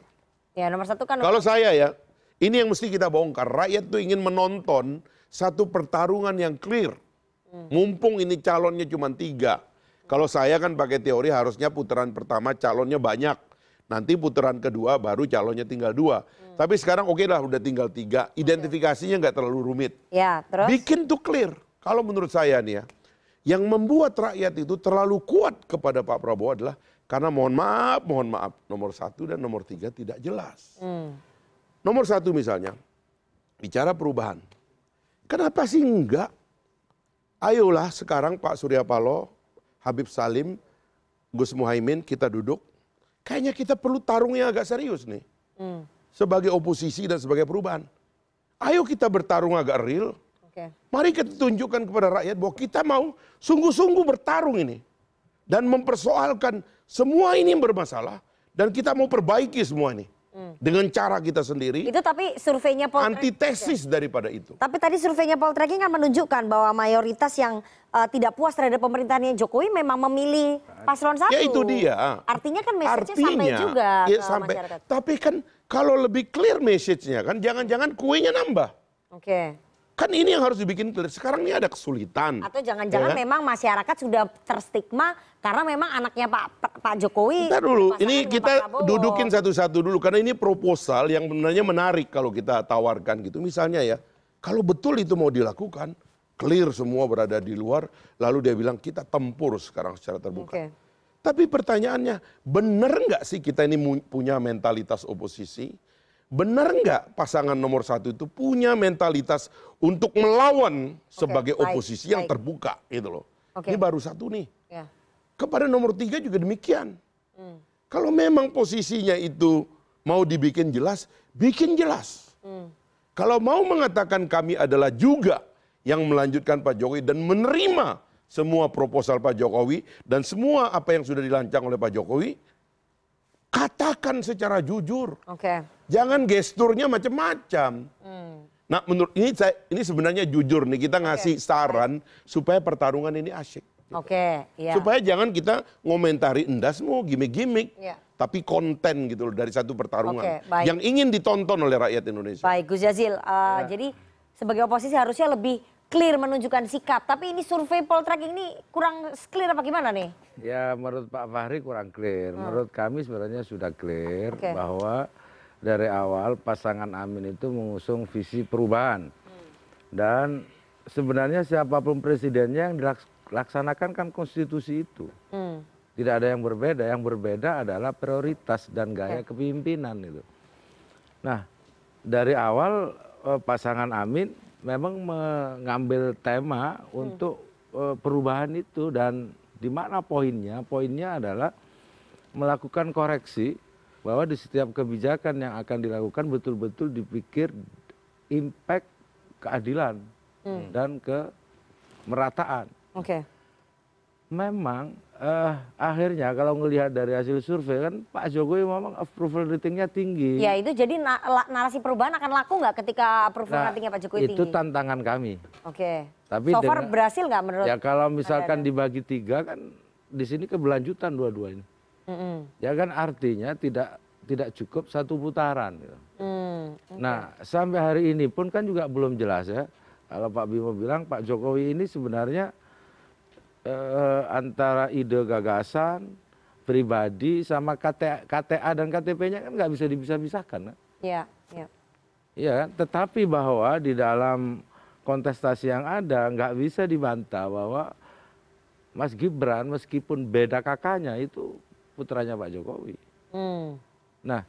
Ya nomor satu kan. Kalau saya ya, ini yang mesti kita bongkar. Rakyat tuh ingin menonton satu pertarungan yang clear Mumpung ini calonnya cuma tiga. Kalau saya kan pakai teori harusnya putaran pertama calonnya banyak. Nanti putaran kedua baru calonnya tinggal dua. Hmm. Tapi sekarang oke okay lah udah tinggal tiga. Identifikasinya nggak terlalu rumit. Ya, terus? Bikin tuh clear. Kalau menurut saya nih ya. Yang membuat rakyat itu terlalu kuat kepada Pak Prabowo adalah karena mohon maaf, mohon maaf, nomor satu dan nomor tiga tidak jelas. Hmm. Nomor satu misalnya, bicara perubahan. Kenapa sih enggak ayolah sekarang Pak Surya Paloh, Habib Salim, Gus Muhaimin kita duduk. Kayaknya kita perlu tarung yang agak serius nih. Hmm. Sebagai oposisi dan sebagai perubahan. Ayo kita bertarung agak real. Okay. Mari kita tunjukkan kepada rakyat bahwa kita mau sungguh-sungguh bertarung ini. Dan mempersoalkan semua ini yang bermasalah. Dan kita mau perbaiki semua ini. Hmm. Dengan cara kita sendiri. Itu tapi surveinya Poltreking. Antitesis daripada itu. Tapi tadi surveinya Poltreking kan menunjukkan bahwa mayoritas yang uh, tidak puas terhadap pemerintahannya Jokowi memang memilih paslon satu. Ya itu dia. Artinya kan message-nya sampai juga ya, ke sampai, masyarakat. Tapi kan kalau lebih clear message-nya kan jangan-jangan kuenya nambah. Oke. Okay. Kan ini yang harus dibikin clear. Sekarang ini ada kesulitan. Atau jangan-jangan ya. memang masyarakat sudah terstigma karena memang anaknya Pak Pak Jokowi. Kita dulu, ini kita dudukin satu-satu dulu karena ini proposal yang sebenarnya menarik kalau kita tawarkan gitu. Misalnya ya, kalau betul itu mau dilakukan, clear semua berada di luar, lalu dia bilang kita tempur sekarang secara terbuka. Okay. Tapi pertanyaannya, benar nggak sih kita ini punya mentalitas oposisi? Benar nggak pasangan nomor satu itu punya mentalitas untuk melawan sebagai okay, oposisi baik, yang baik. terbuka gitu loh. Okay. Ini baru satu nih. Yeah. Kepada nomor tiga juga demikian. Hmm. Kalau memang posisinya itu mau dibikin jelas, bikin jelas. Hmm. Kalau mau mengatakan kami adalah juga yang melanjutkan Pak Jokowi dan menerima semua proposal Pak Jokowi dan semua apa yang sudah dilancang oleh Pak Jokowi, katakan secara jujur. Oke. Okay. Jangan gesturnya macam-macam. Hmm. Nah, menurut ini saya ini sebenarnya jujur nih kita ngasih okay. saran supaya pertarungan ini asyik. Gitu. Oke, okay, iya. Supaya jangan kita ngomentari endasmu gimmick-gimmick. Yeah. Tapi konten gitu loh dari satu pertarungan okay, baik. yang ingin ditonton oleh rakyat Indonesia. Baik, Gus Jazil. Uh, ya. Jadi sebagai oposisi harusnya lebih clear menunjukkan sikap. Tapi ini survei poltreking ini kurang clear apa gimana nih? Ya menurut Pak Fahri kurang clear. Hmm. Menurut kami sebenarnya sudah clear okay. bahwa dari awal pasangan Amin itu mengusung visi perubahan. Hmm. Dan sebenarnya siapa pun presidennya yang laksanakan kan konstitusi itu. Hmm. Tidak ada yang berbeda, yang berbeda adalah prioritas dan gaya okay. kepemimpinan itu. Nah, dari awal eh, pasangan Amin memang mengambil tema hmm. untuk eh, perubahan itu dan di mana poinnya? Poinnya adalah melakukan koreksi bahwa di setiap kebijakan yang akan dilakukan betul-betul dipikir impact keadilan hmm. dan kemerataan. Oke. Okay. Memang uh, akhirnya kalau ngelihat dari hasil survei kan Pak Jokowi memang approval ratingnya tinggi. Ya itu jadi na narasi perubahan akan laku nggak ketika approval nah, ratingnya Pak Jokowi itu tinggi? Itu tantangan kami. Oke. Okay. Tapi so far dengan, berhasil nggak menurut? Ya kalau misalkan dibagi tiga kan di sini keberlanjutan dua-dua ini. Mm -hmm. Ya kan artinya tidak tidak cukup satu putaran. Gitu. Mm, okay. Nah sampai hari ini pun kan juga belum jelas ya. Kalau Pak Bimo bilang Pak Jokowi ini sebenarnya antara ide gagasan pribadi sama KTA, KTA dan KTP-nya kan nggak bisa dipisah-pisahkan. Iya, iya. Iya kan? Tetapi bahwa di dalam kontestasi yang ada nggak bisa dibantah bahwa Mas Gibran meskipun beda kakaknya itu putranya Pak Jokowi. Hmm. Nah,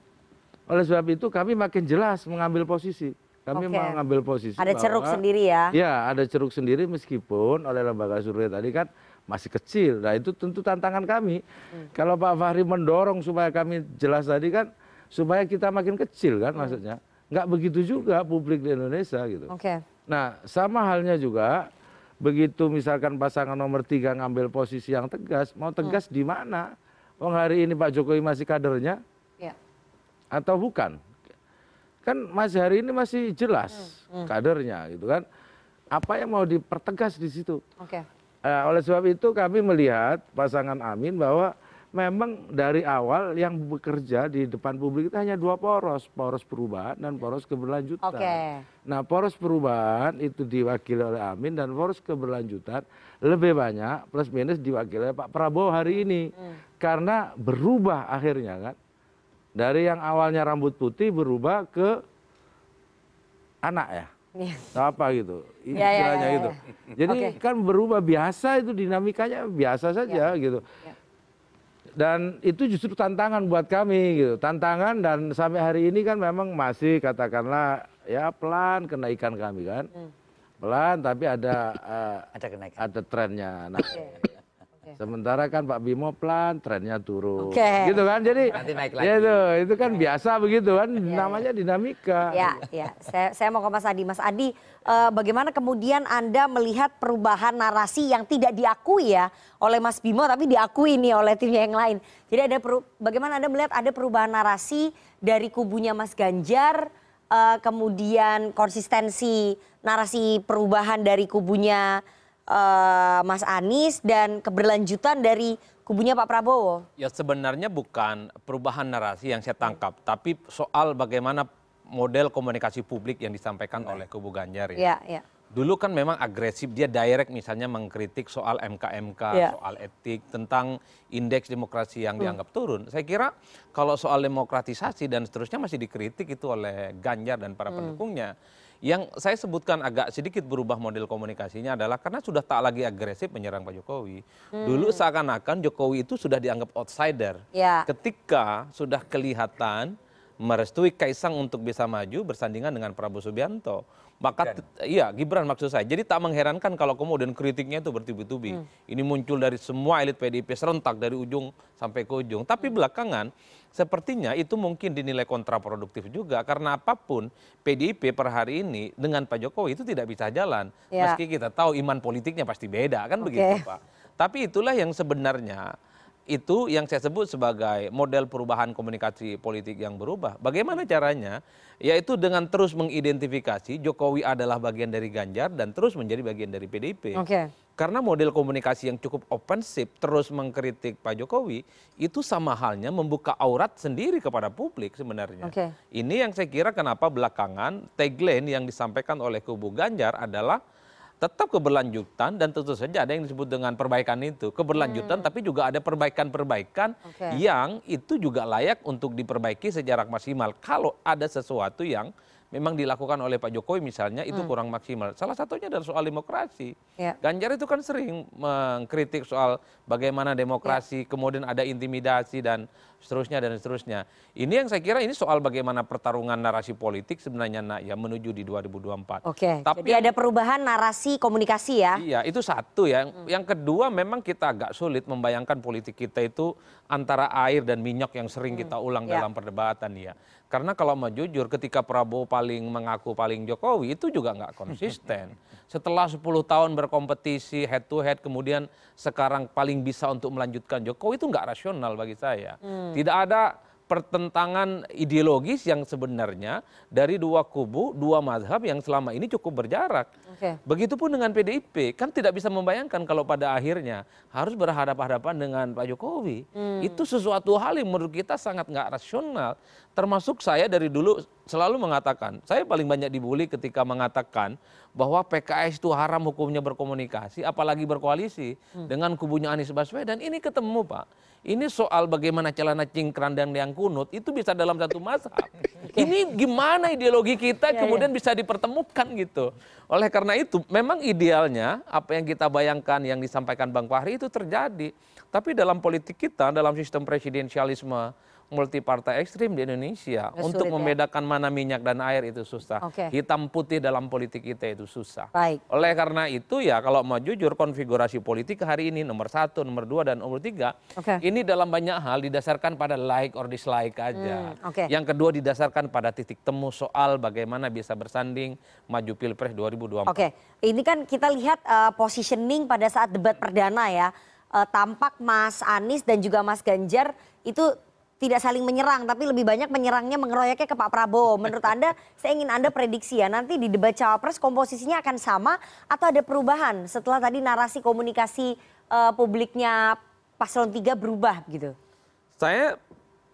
oleh sebab itu kami makin jelas mengambil posisi. Kami okay. mengambil posisi Ada bahwa, ceruk sendiri ya? Ya, ada ceruk sendiri meskipun oleh lembaga survei tadi kan masih kecil. Nah itu tentu tantangan kami. Hmm. Kalau Pak Fahri mendorong supaya kami jelas tadi kan, supaya kita makin kecil kan hmm. maksudnya. Nggak begitu juga publik di Indonesia gitu. Okay. Nah sama halnya juga begitu misalkan pasangan nomor tiga ngambil posisi yang tegas, mau tegas hmm. di mana? Oh hari ini Pak Jokowi masih kadernya? Ya. Atau bukan? Kan masih hari ini masih jelas hmm, hmm. kadernya gitu kan apa yang mau dipertegas di situ okay. uh, oleh sebab itu kami melihat pasangan Amin bahwa memang dari awal yang bekerja di depan publik itu hanya dua poros, poros perubahan dan poros keberlanjutan. Okay. Nah, poros perubahan itu diwakili oleh Amin dan poros keberlanjutan lebih banyak plus minus diwakili oleh Pak Prabowo hari ini. Hmm. Karena berubah akhirnya kan dari yang awalnya rambut putih berubah ke anak ya. Ya. apa gitu ya, ya, istilahnya ya, ya, ya. itu jadi okay. kan berubah biasa itu dinamikanya biasa saja ya. gitu ya. dan itu justru tantangan buat kami gitu tantangan dan sampai hari ini kan memang masih katakanlah ya pelan kenaikan kami kan hmm. pelan tapi ada uh, ada kenaikan ada trennya nah okay. Sementara kan Pak Bimo pelan, trennya turun. Okay. Gitu kan. Jadi Nanti naik lagi. Ya itu, itu kan biasa begitu kan ya, namanya ya. dinamika. Ya, ya. Saya, saya mau ke Mas Adi. Mas Adi, eh, bagaimana kemudian Anda melihat perubahan narasi yang tidak diakui ya oleh Mas Bimo tapi diakui nih oleh timnya yang lain. Jadi ada peru, bagaimana Anda melihat ada perubahan narasi dari kubunya Mas Ganjar eh, kemudian konsistensi narasi perubahan dari kubunya uh, Mas Anies dan keberlanjutan dari kubunya Pak Prabowo? Ya sebenarnya bukan perubahan narasi yang saya tangkap, tapi soal bagaimana model komunikasi publik yang disampaikan oleh kubu Ganjar ya. ya, ya. Dulu kan memang agresif, dia direct misalnya mengkritik soal MK-MK, ya. soal etik, tentang indeks demokrasi yang hmm. dianggap turun. Saya kira kalau soal demokratisasi dan seterusnya masih dikritik itu oleh Ganjar dan para hmm. pendukungnya. Yang saya sebutkan agak sedikit berubah model komunikasinya adalah karena sudah tak lagi agresif menyerang Pak Jokowi. Hmm. Dulu seakan-akan Jokowi itu sudah dianggap outsider. Ya. Ketika sudah kelihatan merestui Kaisang untuk bisa maju bersandingan dengan Prabowo Subianto. Maka iya Gibran maksud saya. Jadi tak mengherankan kalau kemudian kritiknya itu bertubi-tubi. Hmm. Ini muncul dari semua elit PDIP serentak dari ujung sampai ke ujung. Tapi hmm. belakangan sepertinya itu mungkin dinilai kontraproduktif juga karena apa pun PDIP per hari ini dengan Pak Jokowi itu tidak bisa jalan. Ya. Meski kita tahu iman politiknya pasti beda kan okay. begitu Pak. Tapi itulah yang sebenarnya itu yang saya sebut sebagai model perubahan komunikasi politik yang berubah. Bagaimana caranya? Yaitu dengan terus mengidentifikasi Jokowi adalah bagian dari Ganjar dan terus menjadi bagian dari PDIP. Okay. Karena model komunikasi yang cukup offensif terus mengkritik Pak Jokowi itu sama halnya membuka aurat sendiri kepada publik sebenarnya. Okay. Ini yang saya kira kenapa belakangan tagline yang disampaikan oleh kubu Ganjar adalah tetap keberlanjutan dan tentu saja ada yang disebut dengan perbaikan itu keberlanjutan hmm. tapi juga ada perbaikan-perbaikan okay. yang itu juga layak untuk diperbaiki secara maksimal kalau ada sesuatu yang memang dilakukan oleh Pak Jokowi misalnya itu hmm. kurang maksimal. Salah satunya adalah soal demokrasi. Ya. Ganjar itu kan sering mengkritik soal bagaimana demokrasi, ya. kemudian ada intimidasi dan seterusnya dan seterusnya. Ini yang saya kira ini soal bagaimana pertarungan narasi politik sebenarnya nak ya menuju di 2024. Oke. Tapi jadi ada perubahan narasi komunikasi ya. Iya, itu satu ya. Hmm. Yang kedua memang kita agak sulit membayangkan politik kita itu antara air dan minyak yang sering hmm. kita ulang ya. dalam perdebatan ya. Karena kalau mau jujur ketika Prabowo paling mengaku paling Jokowi itu juga nggak konsisten. Setelah 10 tahun berkompetisi head to head kemudian sekarang paling bisa untuk melanjutkan Jokowi itu nggak rasional bagi saya. Hmm. Tidak ada pertentangan ideologis yang sebenarnya dari dua kubu, dua mazhab yang selama ini cukup berjarak. Okay. Begitupun dengan PDIP, kan tidak bisa membayangkan kalau pada akhirnya harus berhadapan-hadapan dengan Pak Jokowi. Hmm. Itu sesuatu hal yang menurut kita sangat nggak rasional. Termasuk saya dari dulu selalu mengatakan, saya paling banyak dibully ketika mengatakan bahwa PKS itu haram hukumnya berkomunikasi, apalagi berkoalisi hmm. dengan kubunya Anies Baswedan. Ini ketemu Pak ini soal bagaimana celana cingkrang dan yang kunut itu bisa dalam satu mazhab. Ini gimana ideologi kita ya, kemudian ya. bisa dipertemukan gitu. Oleh karena itu memang idealnya apa yang kita bayangkan yang disampaikan Bang Fahri itu terjadi. Tapi dalam politik kita, dalam sistem presidensialisme multi partai ekstrim di Indonesia untuk ya. membedakan mana minyak dan air itu susah. Okay. Hitam putih dalam politik kita itu susah. Baik. Oleh karena itu ya kalau mau jujur konfigurasi politik hari ini nomor satu, nomor dua dan nomor tiga okay. ini dalam banyak hal didasarkan pada like or dislike aja. Hmm, okay. Yang kedua didasarkan pada titik temu soal bagaimana bisa bersanding maju pilpres 2024. Oke, okay. ini kan kita lihat uh, positioning pada saat debat perdana ya. Uh, tampak Mas Anies dan juga Mas Ganjar itu tidak saling menyerang tapi lebih banyak menyerangnya mengeroyoknya ke Pak Prabowo. Menurut Anda, saya ingin Anda prediksi ya nanti di debat cawapres komposisinya akan sama atau ada perubahan setelah tadi narasi komunikasi uh, publiknya paslon 3 berubah gitu. Saya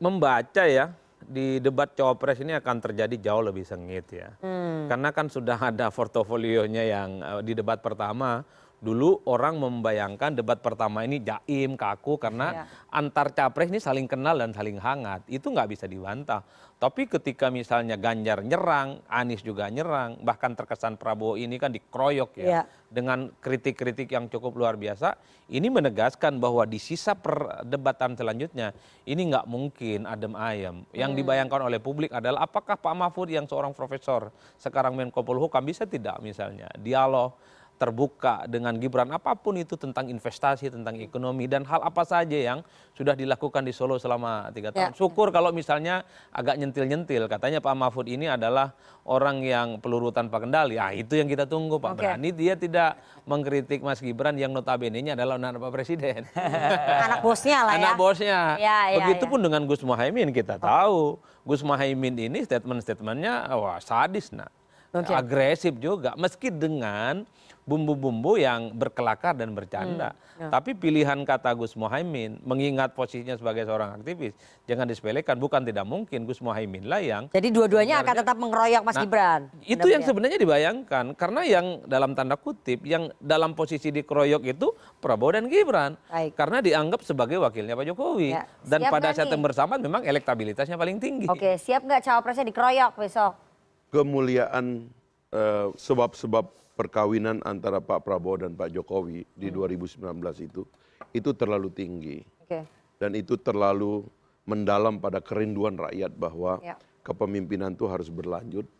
membaca ya di debat cawapres ini akan terjadi jauh lebih sengit ya. Hmm. Karena kan sudah ada portofolionya yang uh, di debat pertama dulu orang membayangkan debat pertama ini jaim kaku karena ya. antar capres ini saling kenal dan saling hangat itu nggak bisa dibantah tapi ketika misalnya Ganjar nyerang Anies juga nyerang bahkan terkesan Prabowo ini kan dikeroyok ya, ya. dengan kritik-kritik yang cukup luar biasa ini menegaskan bahwa di sisa perdebatan selanjutnya ini nggak mungkin adem ayam yang hmm. dibayangkan oleh publik adalah apakah Pak Mahfud yang seorang profesor sekarang Menko Polhukam bisa tidak misalnya dialog terbuka dengan Gibran apa pun itu tentang investasi, tentang ekonomi dan hal apa saja yang sudah dilakukan di Solo selama tiga tahun. Ya. Syukur kalau misalnya agak nyentil-nyentil. Katanya Pak Mahfud ini adalah orang yang peluru tanpa kendali. Ya itu yang kita tunggu Pak okay. Berani dia tidak mengkritik Mas Gibran yang notabene-nya adalah anak Pak Presiden. anak bosnya lah ya. Anak bosnya. Ya, ya, Begitupun ya. dengan Gus Muhaimin kita tahu. Gus Muhaimin ini statement-statementnya wah sadis nah. Okay. Agresif juga meski dengan bumbu-bumbu yang berkelakar dan bercanda. Hmm, ya. Tapi pilihan kata Gus Mohaimin mengingat posisinya sebagai seorang aktivis jangan disepelekan. Bukan tidak mungkin Gus Mohaimin lah yang. Jadi dua-duanya akan tetap mengeroyok Mas nah, Gibran. Itu yang sebenarnya dibayangkan karena yang dalam tanda kutip yang dalam posisi dikeroyok itu Prabowo dan Gibran. Baik. Karena dianggap sebagai wakilnya Pak Jokowi. Ya. Dan pada saat yang bersamaan memang elektabilitasnya paling tinggi. Oke, siap nggak cawapresnya dikeroyok besok? Kemuliaan uh, sebab-sebab perkawinan antara Pak Prabowo dan Pak Jokowi di hmm. 2019 itu itu terlalu tinggi okay. dan itu terlalu mendalam pada kerinduan rakyat bahwa ya. kepemimpinan itu harus berlanjut hmm.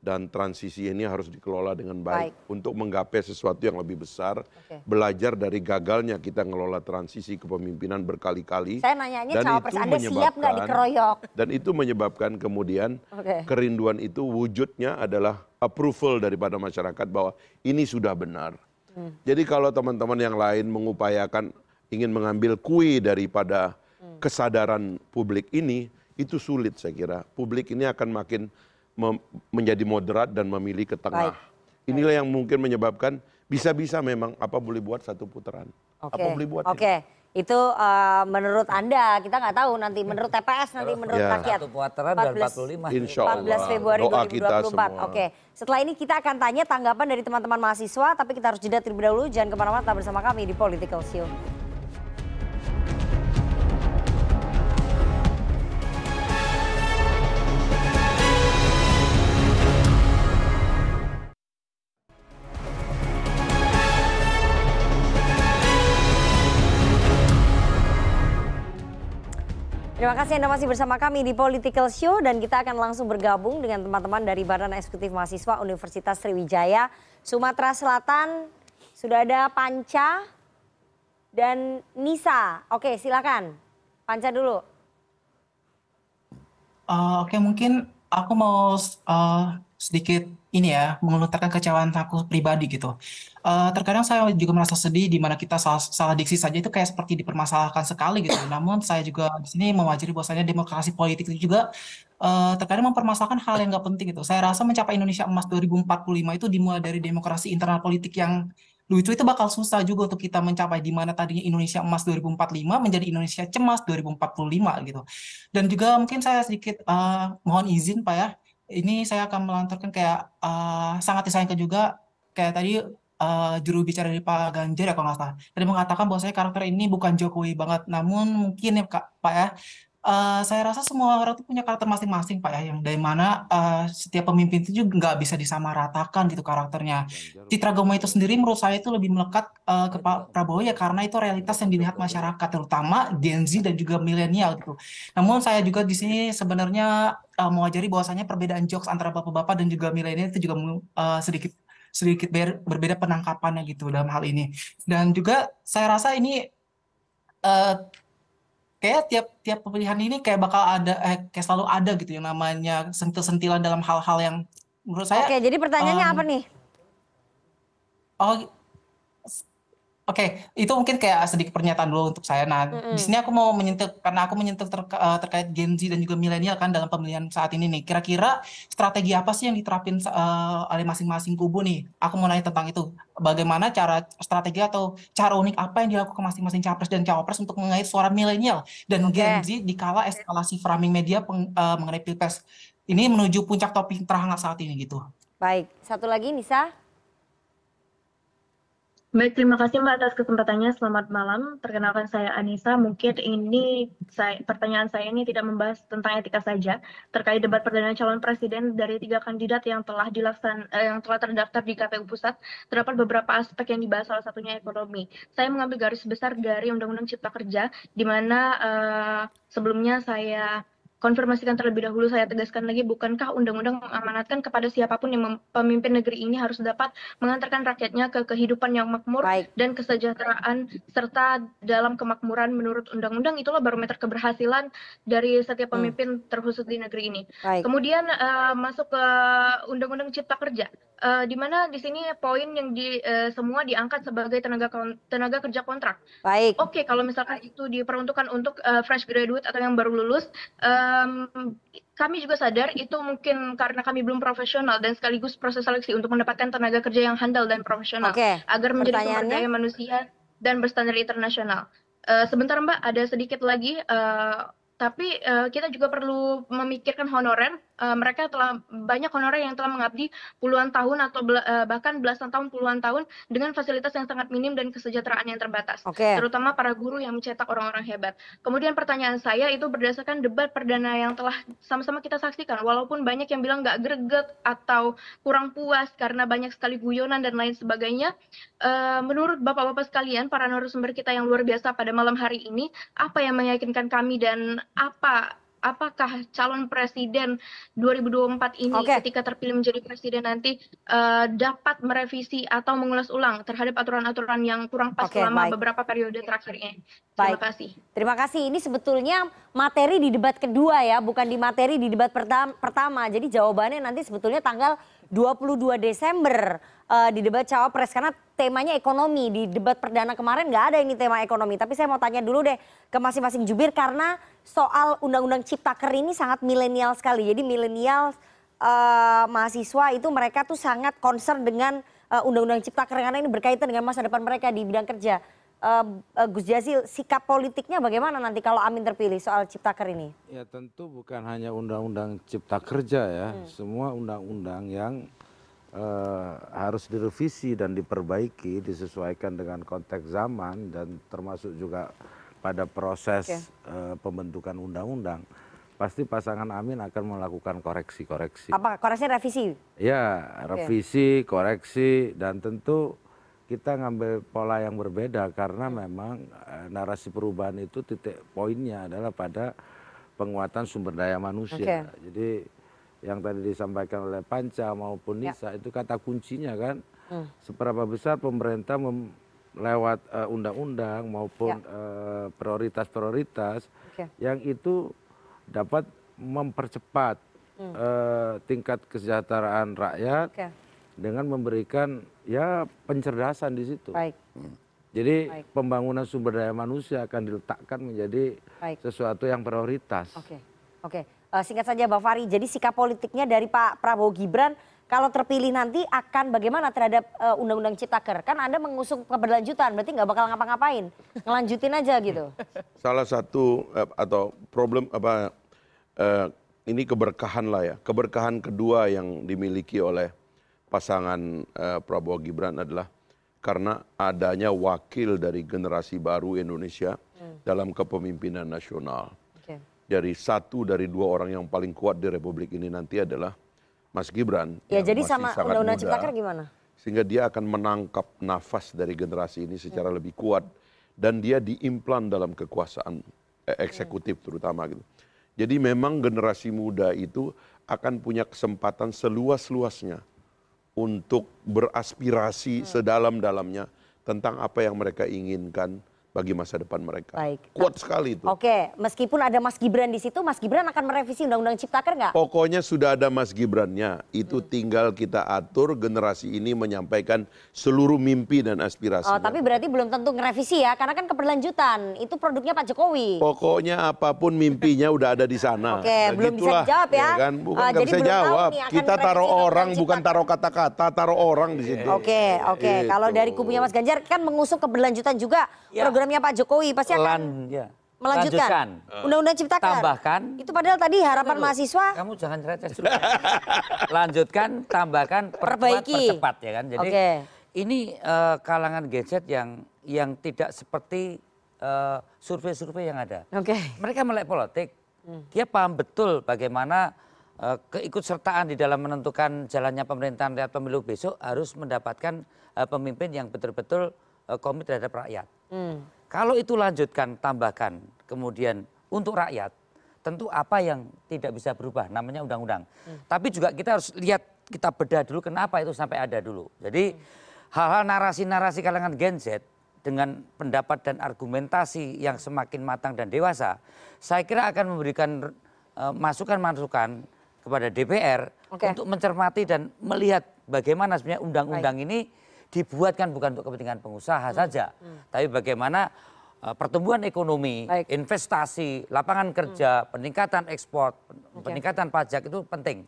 Dan transisi ini harus dikelola dengan baik, baik. untuk menggapai sesuatu yang lebih besar okay. belajar dari gagalnya kita ngelola transisi kepemimpinan berkali-kali saya nanyanya dan cawapres itu Anda siap nggak dikeroyok dan itu menyebabkan kemudian okay. kerinduan itu wujudnya adalah approval daripada masyarakat bahwa ini sudah benar. Hmm. Jadi kalau teman-teman yang lain mengupayakan ingin mengambil kui daripada hmm. kesadaran publik ini, itu sulit saya kira. Publik ini akan makin menjadi moderat dan memilih ke tengah. Baik. Inilah yang mungkin menyebabkan bisa-bisa memang apa boleh buat satu putaran. Okay. Apa boleh buat. Oke. Okay itu uh, menurut anda kita nggak tahu nanti menurut TPS nanti menurut ya. rakyat. Satu putaran 14, 45. Insya Allah. 14 Februari Doa 2024. Oke. Setelah ini kita akan tanya tanggapan dari teman-teman mahasiswa tapi kita harus jeda terlebih dahulu jangan ke mana-mana bersama kami di Political Show. Terima kasih Anda masih bersama kami di Political Show dan kita akan langsung bergabung dengan teman-teman dari Badan Eksekutif Mahasiswa Universitas Sriwijaya Sumatera Selatan. Sudah ada Panca dan Nisa. Oke, silakan. Panca dulu. Uh, Oke, okay, mungkin aku mau uh, sedikit ini ya mengutarakan kecewaan aku pribadi gitu. Uh, terkadang saya juga merasa sedih di mana kita salah, salah diksi saja itu kayak seperti dipermasalahkan sekali gitu. Namun saya juga di sini mewajari bahwasanya demokrasi politik itu juga uh, terkadang mempermasalahkan hal yang nggak penting gitu. Saya rasa mencapai Indonesia Emas 2045 itu dimulai dari demokrasi internal politik yang lucu itu bakal susah juga untuk kita mencapai di mana tadinya Indonesia emas 2045 menjadi Indonesia cemas 2045 gitu. Dan juga mungkin saya sedikit uh, mohon izin Pak ya, ini saya akan melanturkan kayak uh, sangat disayangkan juga kayak tadi uh, juru bicara dari Pak Ganjar ya kalau nggak salah. Tadi mengatakan bahwa saya karakter ini bukan Jokowi banget, namun mungkin ya Kak, Pak ya Uh, saya rasa semua orang itu punya karakter masing-masing Pak ya, yang dari mana uh, setiap pemimpin itu juga nggak bisa disamaratakan gitu karakternya. Citra Gomo itu sendiri menurut saya itu lebih melekat uh, ke Pak Prabowo ya karena itu realitas yang dilihat masyarakat terutama Gen Z dan juga milenial gitu. Namun saya juga di sini sebenarnya uh, mewajari bahwasanya perbedaan jokes antara bapak-bapak dan juga milenial itu juga uh, sedikit sedikit ber, berbeda penangkapannya gitu dalam hal ini. Dan juga saya rasa ini uh, kayak tiap tiap pemilihan ini kayak bakal ada eh kayak selalu ada gitu yang namanya sentil-sentilan dalam hal-hal yang menurut saya Oke, jadi pertanyaannya um, apa nih? Oh, Oke, itu mungkin kayak sedikit pernyataan dulu untuk saya. Nah, Mm-mm. di sini aku mau menyentuh karena aku menyentuh ter- eh, terkait Gen Z dan juga milenial kan dalam pemilihan saat ini nih. Kira-kira strategi apa sih yang diterapin eh, oleh masing-masing kubu nih? Aku mau nanya tentang itu. Bagaimana cara strategi atau cara unik apa yang dilakukan masing-masing capres dan cawapres untuk mengait suara milenial dan Gen Z di kala eskalasi framing media peng- eh, mengenai pilpres ini menuju puncak topik terhangat saat ini gitu. Baik, satu lagi Nisa. Baik, terima kasih Mbak atas kesempatannya. Selamat malam. Perkenalkan saya Anissa. Mungkin ini saya, pertanyaan saya ini tidak membahas tentang etika saja terkait debat perdana calon presiden dari tiga kandidat yang telah dilaksan eh, yang telah terdaftar di KPU Pusat. Terdapat beberapa aspek yang dibahas salah satunya ekonomi. Saya mengambil garis besar dari Undang-Undang Cipta Kerja di mana eh, sebelumnya saya konfirmasikan terlebih dahulu saya tegaskan lagi bukankah undang-undang mengamanatkan kepada siapa pun yang pemimpin negeri ini harus dapat mengantarkan rakyatnya ke kehidupan yang makmur Baik. dan kesejahteraan serta dalam kemakmuran menurut undang-undang itulah barometer keberhasilan dari setiap pemimpin terkhusus di negeri ini. Baik. Kemudian uh, masuk ke undang-undang cipta kerja uh, di mana di sini poin yang di uh, semua diangkat sebagai tenaga tenaga kerja kontrak. Baik. Oke, okay, kalau misalkan itu diperuntukkan untuk uh, fresh graduate atau yang baru lulus um, kami juga sadar itu mungkin karena kami belum profesional dan sekaligus proses seleksi untuk mendapatkan tenaga kerja yang handal dan profesional Oke, agar menjadi sumber daya manusia dan berstandar internasional. Uh, sebentar Mbak, ada sedikit lagi uh, tapi uh, kita juga perlu memikirkan honorer. Uh, mereka telah banyak honorer yang telah mengabdi puluhan tahun atau bela, uh, bahkan belasan tahun, puluhan tahun dengan fasilitas yang sangat minim dan kesejahteraan yang terbatas. Okay. Terutama para guru yang mencetak orang-orang hebat. Kemudian pertanyaan saya itu berdasarkan debat perdana yang telah sama-sama kita saksikan. Walaupun banyak yang bilang nggak greget atau kurang puas karena banyak sekali guyonan dan lain sebagainya. Uh, menurut bapak-bapak sekalian, para narasumber kita yang luar biasa pada malam hari ini, apa yang meyakinkan kami dan apa apakah calon presiden 2024 ini Oke. ketika terpilih menjadi presiden nanti uh, dapat merevisi atau mengulas ulang terhadap aturan-aturan yang kurang pas Oke, selama baik. beberapa periode terakhir ini. Terima Baik. kasih. Terima kasih. Ini sebetulnya materi di debat kedua ya, bukan di materi di debat pertam- pertama. Jadi jawabannya nanti sebetulnya tanggal 22 Desember di debat cawapres karena temanya ekonomi. Di debat perdana kemarin nggak ada ini tema ekonomi. Tapi saya mau tanya dulu deh ke masing-masing jubir karena soal undang-undang Ciptaker ini sangat milenial sekali. Jadi milenial eh, mahasiswa itu mereka tuh sangat concern dengan eh, undang-undang Ciptaker karena ini berkaitan dengan masa depan mereka di bidang kerja. Eh, eh, Gus Jazil, sikap politiknya bagaimana nanti kalau Amin terpilih soal Ciptaker ini? Ya tentu bukan hanya undang-undang cipta kerja ya, Hmm. semua undang-undang yang eh, harus direvisi dan diperbaiki, disesuaikan dengan konteks zaman dan termasuk juga pada proses Oke. eh, pembentukan undang-undang, pasti pasangan Amin akan melakukan koreksi-koreksi. Apa koreksinya revisi? Ya, revisi, koreksi, dan tentu kita ngambil pola yang berbeda karena memang eh, narasi perubahan itu titik poinnya adalah pada penguatan sumber daya manusia. Oke. Jadi yang tadi disampaikan oleh Panca maupun Ya. Nisa itu kata kuncinya kan Hmm. seberapa besar pemerintah mem- lewat eh, undang-undang maupun Ya. eh, prioritas-prioritas Oke. yang itu dapat mempercepat Hmm. eh, tingkat kesejahteraan rakyat dengan memberikan ya pencerdasan di situ. Baik. Jadi Baik. pembangunan sumber daya manusia akan diletakkan menjadi Baik. sesuatu yang prioritas. Oke, oke. Eh, singkat saja Bang Fahri, jadi sikap politiknya dari Pak Prabowo Gibran kalau terpilih nanti akan bagaimana terhadap eh, Undang-Undang Ciptaker? Kan Anda mengusung keberlanjutan, berarti nggak bakal ngapa-ngapain, ngelanjutin aja gitu. Salah satu eh, atau problem apa eh, ini keberkahan lah ya. Keberkahan kedua yang dimiliki oleh pasangan eh, Prabowo Gibran adalah karena adanya wakil dari generasi baru Indonesia dalam kepemimpinan nasional. Dari satu dari dua orang yang paling kuat di Republik ini nanti adalah Mas Gibran. Ya yang jadi masih sama Undang-Undang Ciptaker gimana? sehingga dia akan menangkap nafas dari generasi ini secara lebih kuat dan dia diimplan dalam kekuasaan eh, eksekutif terutama gitu. Jadi memang generasi muda itu akan punya kesempatan seluas-luasnya untuk beraspirasi sedalam-dalamnya tentang apa yang mereka inginkan bagi masa depan mereka. Baik. Kuat sekali itu. Oke, meskipun ada Mas Gibran di situ, Mas Gibran akan merevisi Undang-Undang Ciptaker nggak? Pokoknya sudah ada Mas Gibrannya. Itu tinggal kita atur generasi ini menyampaikan seluruh mimpi dan aspirasi. Oh, tapi berarti belum tentu ngerevisi ya, karena kan keberlanjutan. Itu produknya Pak Jokowi. Pokoknya apa pun mimpinya udah ada di sana. Oke, Dan belum bisa gitulah, dijawab ya. kan? Bukan nggak jadi bisa belum tahu jawab. nih akan Kita taruh merevisi orang, bukan taruh kata-kata, taruh orang di situ. Oke, oke. Gitu. Kalau dari kubunya Mas Ganjar kan mengusung keberlanjutan juga Ya. Programnya Pak Jokowi pasti akan Lan, ya. melanjutkan Lanjutkan. Undang-Undang Ciptaker. Tambahkan. Itu padahal tadi harapan Dulu. mahasiswa Kamu jangan receh dulu. Lanjutkan, tambahkan, perkuat, Perbaiki. percepat ya kan. Jadi Oke. ini eh, kalangan gadget yang yang tidak seperti eh, survei-survei yang ada. Oke. Mereka melek politik. Hmm. Dia paham betul bagaimana eh, keikutsertaan di dalam menentukan jalannya pemerintahan lewat pemilu besok harus mendapatkan eh, pemimpin yang betul-betul eh, komit terhadap rakyat. Hmm. Kalau itu lanjutkan, tambahkan, kemudian untuk rakyat, tentu apa yang tidak bisa berubah, namanya undang-undang. Tapi juga kita harus lihat, kita bedah dulu kenapa itu sampai ada dulu. Jadi hal-hal narasi-narasi kalangan Gen Z dengan pendapat dan argumentasi yang semakin matang dan dewasa, saya kira akan memberikan eh, masukan-masukan kepada DPR Oke. untuk mencermati dan melihat bagaimana sebenarnya undang-undang ini dibuatkan bukan untuk kepentingan pengusaha saja, tapi bagaimana uh, pertumbuhan ekonomi, investasi, lapangan kerja, peningkatan ekspor, peningkatan pajak itu penting.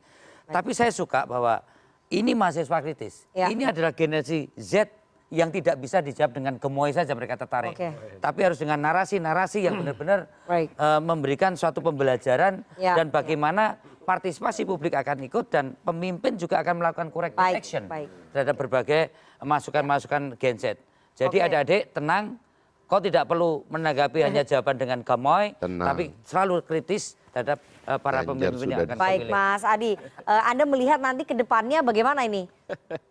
Tapi saya suka bahwa ini mahasiswa kritis. Ya. Ini adalah generasi Z yang tidak bisa dijawab dengan gemoy saja mereka tertarik. Oke. Tapi harus dengan narasi-narasi yang benar-benar uh, memberikan suatu pembelajaran Ya. dan bagaimana partisipasi publik akan ikut dan pemimpin juga akan melakukan corrective Baik, action baik. terhadap berbagai masukan-masukan Gen Z. Jadi Oke. adik-adik tenang, kau tidak perlu menanggapi hanya jawaban dengan gemoy, Tenang. tapi selalu kritis terhadap uh, para Ganjar pemimpin yang akan Baik. Mas Adi, Eh, Anda melihat nanti ke depannya bagaimana ini?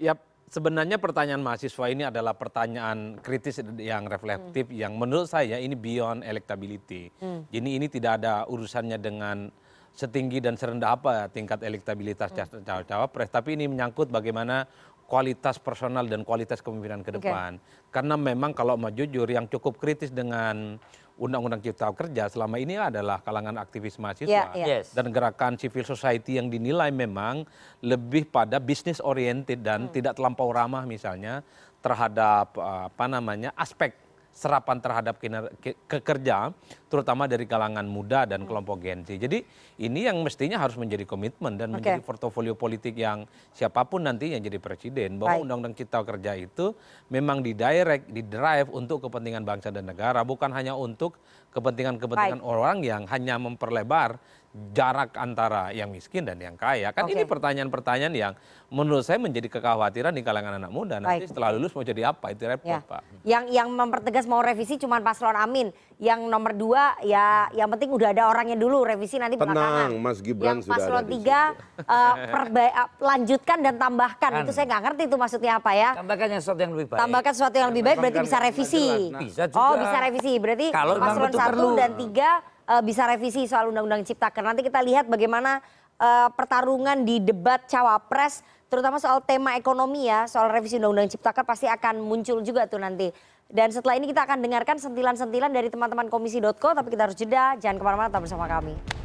Ya sebenarnya pertanyaan mahasiswa ini adalah pertanyaan kritis yang reflektif yang menurut saya ini beyond electability. Hmm. Jadi ini tidak ada urusannya dengan setinggi dan serendah apa tingkat elektabilitas cawa- cawapres, tapi ini menyangkut bagaimana kualitas personal dan kualitas kepemimpinan ke depan. Karena memang kalau mau jujur yang cukup kritis dengan Undang-Undang Cipta Kerja selama ini adalah kalangan aktivis mahasiswa Ya, ya. Yes. dan gerakan civil society yang dinilai memang lebih pada bisnis oriented dan tidak terlampau ramah misalnya terhadap eh, apa namanya aspek serapan terhadap kiner- ke- kekerja terutama dari kalangan muda dan kelompok Gen Z. Jadi ini yang mestinya harus menjadi komitmen dan Oke. menjadi portofolio politik yang siapa pun nanti yang jadi presiden bahwa. Undang-Undang Cipta Kerja itu memang didirect, didrive untuk kepentingan bangsa dan negara bukan hanya untuk kepentingan-kepentingan orang yang hanya memperlebar jarak antara yang miskin dan yang kaya. Kan ini pertanyaan-pertanyaan yang menurut saya menjadi kekhawatiran di kalangan anak muda. Nanti Baik. setelah lulus mau jadi apa? Itu repot, Ya. Pak. Yang yang mempertegas mau revisi cuma paslon Amin. Yang nomor dua ya yang penting udah ada orangnya dulu revisi nanti belakangan. Tenang, Mas Gibran Yang sudah paslon tiga perba- eh, lanjutkan dan tambahkan Kan. itu saya nggak ngerti itu maksudnya apa ya. Tambahkan yang sesuatu yang lebih baik. Tambahkan sesuatu yang lebih baik berarti bisa revisi. Bisa juga. Oh bisa revisi berarti Kalau paslon satu perlu. dan tiga uh, bisa revisi soal undang-undang Ciptaker. Nanti kita lihat bagaimana uh, pertarungan di debat cawapres, terutama soal tema ekonomi ya, soal revisi undang-undang Ciptaker pasti akan muncul juga tuh nanti. Dan setelah ini kita akan dengarkan sentilan-sentilan dari teman-teman komisi.co, tapi kita harus jeda, jangan ke mana-mana, tetap bersama kami.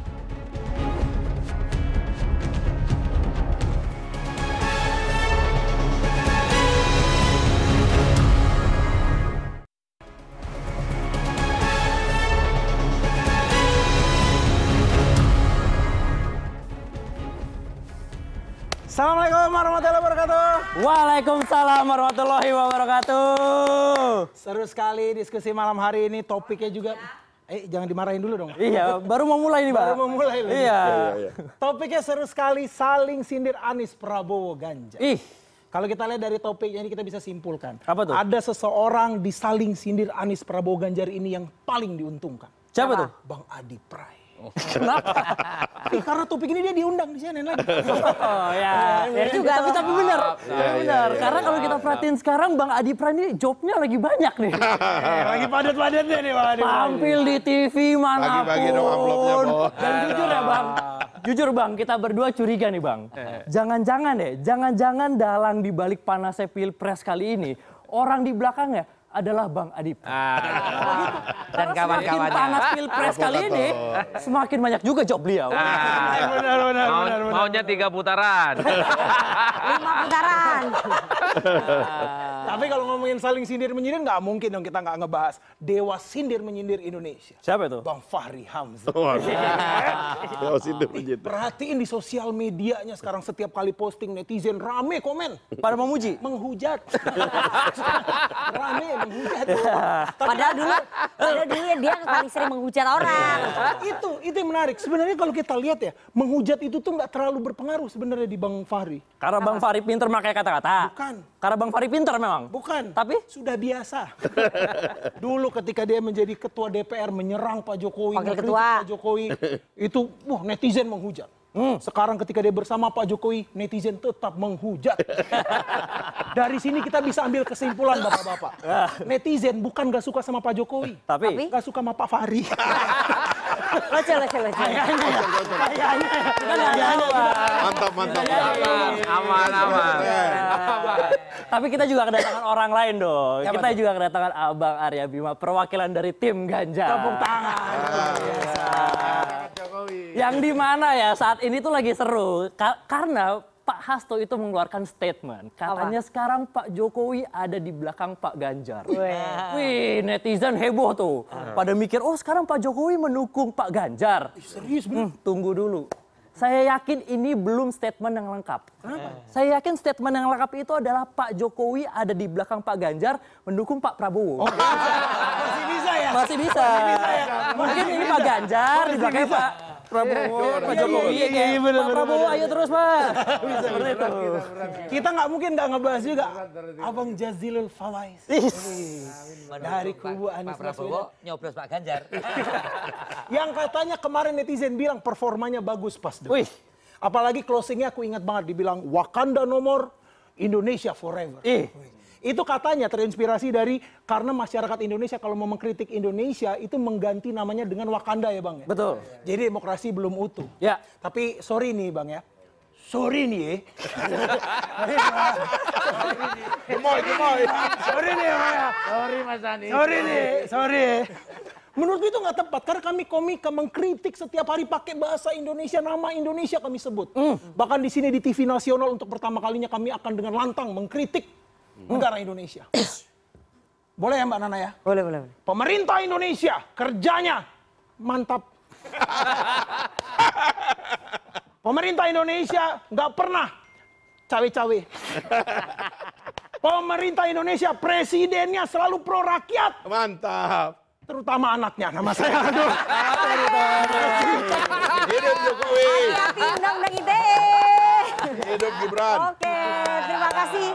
Assalamualaikum warahmatullahi wabarakatuh. Waalaikumsalam warahmatullahi wabarakatuh. Seru sekali diskusi malam hari ini. Topiknya juga Eh jangan dimarahin dulu dong. Iya, baru mau mulai nih, Pak. Baru mau mulai loh. Iya. iya, iya. Topiknya seru sekali saling sindir Anies Prabowo Ganjar. Ih. Kalau kita lihat dari topiknya ini kita bisa simpulkan. Apa tuh? Ada seseorang di saling sindir Anies Prabowo Ganjar ini yang paling diuntungkan. Siapa tuh? Bang Adi Pray. Oh. Kenapa? Karena topik ini dia diundang di CNN lagi. Oh ya, ya juga. Tapi tapi benar, ya, benar. Ya, Karena kalau kita perhatiin sekarang Bang Adi Pran ini jobnya lagi banyak nih. lagi padat-padatnya nih Bang Adi. Tampil di TV mana pun. Bagi-bagi dong amplopnya, Dan jujur ya Bang, jujur Bang, kita berdua curiga nih Bang. Jangan-jangan deh, jangan-jangan dalang di balik panasnya pilpres kali ini, orang di belakangnya adalah Bang Adip. Ah. Dan kawan-kawannya. panas pilpres kali ini, semakin banyak juga job beliau. Ah. Benar, benar, Mau, benar, benar. Maunya tiga putaran. Lima putaran. Tapi kalau ngomongin saling sindir menyindir nggak mungkin dong kita nggak ngebahas dewa sindir menyindir Indonesia. Siapa itu? Bang Fahri Hamzah. dewa sindir menyindir. Perhatiin di sosial medianya sekarang setiap kali posting netizen rame komen. Pada memuji? Menghujat. rame menghujat. Padahal dulu, padahal dulu ya dia paling sering menghujat orang. itu, itu yang menarik. Sebenarnya kalau kita lihat ya, menghujat itu tuh nggak terlalu berpengaruh sebenarnya di Bang Fahri. Karena Bang Fahri pinter pakai kata-kata. Bukan. Karena Bang Fahri pinter memang. Bukan. Tapi sudah biasa. Dulu ketika dia menjadi ketua DPR menyerang Pak Jokowi, Wakil ketua. Pak Jokowi, itu wah netizen menghujat. Hmm. Sekarang ketika dia bersama Pak Jokowi, netizen tetap menghujat. Dari sini kita bisa ambil kesimpulan bapak-bapak. Netizen bukan gak suka sama Pak Jokowi, tapi gak suka sama Pak Fahri. Lucu, lucu, lucu. Mantap, mantap. Aman, aman. Tapi kita juga kedatangan orang lain dong. Kita juga kedatangan Abang Arya Bima, perwakilan dari tim Ganjar. Tepuk tangan. Yang di mana ya saat ini tuh lagi seru Ka karena Pak Hasto itu mengeluarkan statement. Katanya Apa? sekarang Pak Jokowi ada di belakang Pak Ganjar. Wih, Wih netizen heboh tuh. Pada mikir, oh sekarang Pak Jokowi mendukung Pak Ganjar. Serius, hmm, Tunggu dulu. Saya yakin ini belum statement yang lengkap. Kenapa? Saya yakin statement yang lengkap itu adalah Pak Jokowi ada di belakang Pak Ganjar mendukung Pak Prabowo. Oh, masih bisa ya? Masih bisa. Masih bisa ya? Mungkin ini Pak Ganjar di belakang Pak Prabowo, Pak Jokowi iya, iya, iya, Pak Prabowo ayo terus Pak. Seperti itu. Kita nggak mungkin nggak ngebahas juga Abang Jazilul Fawais. Dari kubu Anies Pak Prabowo nyoblos Pak Ganjar. Yang katanya kemarin netizen bilang performanya bagus pas Wih. Apalagi closingnya aku ingat banget dibilang Wakanda nomor Indonesia forever. Ih. Itu katanya terinspirasi dari karena masyarakat Indonesia kalau mau mengkritik Indonesia itu mengganti namanya dengan Wakanda ya Bang ya. Betul. Jadi demokrasi belum utuh. Ya. Tapi sorry nih Bang ya. Sorry nih ya. Gemoy, gemoy. Sorry nih ya. Sorry Mas Anies. Sorry nih, sorry. Menurut itu nggak tepat karena kami komika mengkritik setiap hari pakai bahasa Indonesia, nama Indonesia kami sebut. Mm. Bahkan di sini di TV nasional untuk pertama kalinya kami akan dengan lantang mengkritik. Negara Indonesia. boleh ya Mbak Nana ya? Boleh, boleh. boleh. Pemerintah Indonesia kerjanya mantap. Pemerintah Indonesia nggak pernah cawe-cawe. Pemerintah Indonesia presidennya selalu pro rakyat. Mantap terutama anaknya. Nama saya aduh. Hidup Jokowi. Undang-undang ITE. Hidup Gibran. Oke, terima kasih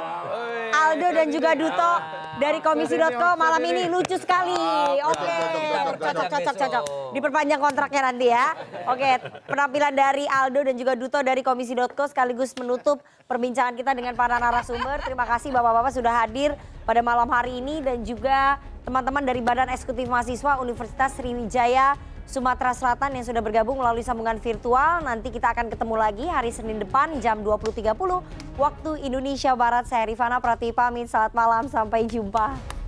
Aldo dan juga Duto dari Komisi.co malam ini lucu sekali. Oke, cocok cocok cocok. Diperpanjang kontraknya nanti ya. Oke, penampilan dari Aldo dan juga Duto dari Komisi.co sekaligus menutup perbincangan kita dengan para narasumber. Terima kasih Bapak-bapak sudah hadir pada malam hari ini dan juga teman-teman dari Badan Eksekutif Mahasiswa Universitas Sriwijaya Sumatera Selatan yang sudah bergabung melalui sambungan virtual. Nanti kita akan ketemu lagi hari Senin depan jam 20.30 waktu Indonesia Barat. Saya Rifana Pratiwi pamit. Selamat malam, sampai jumpa.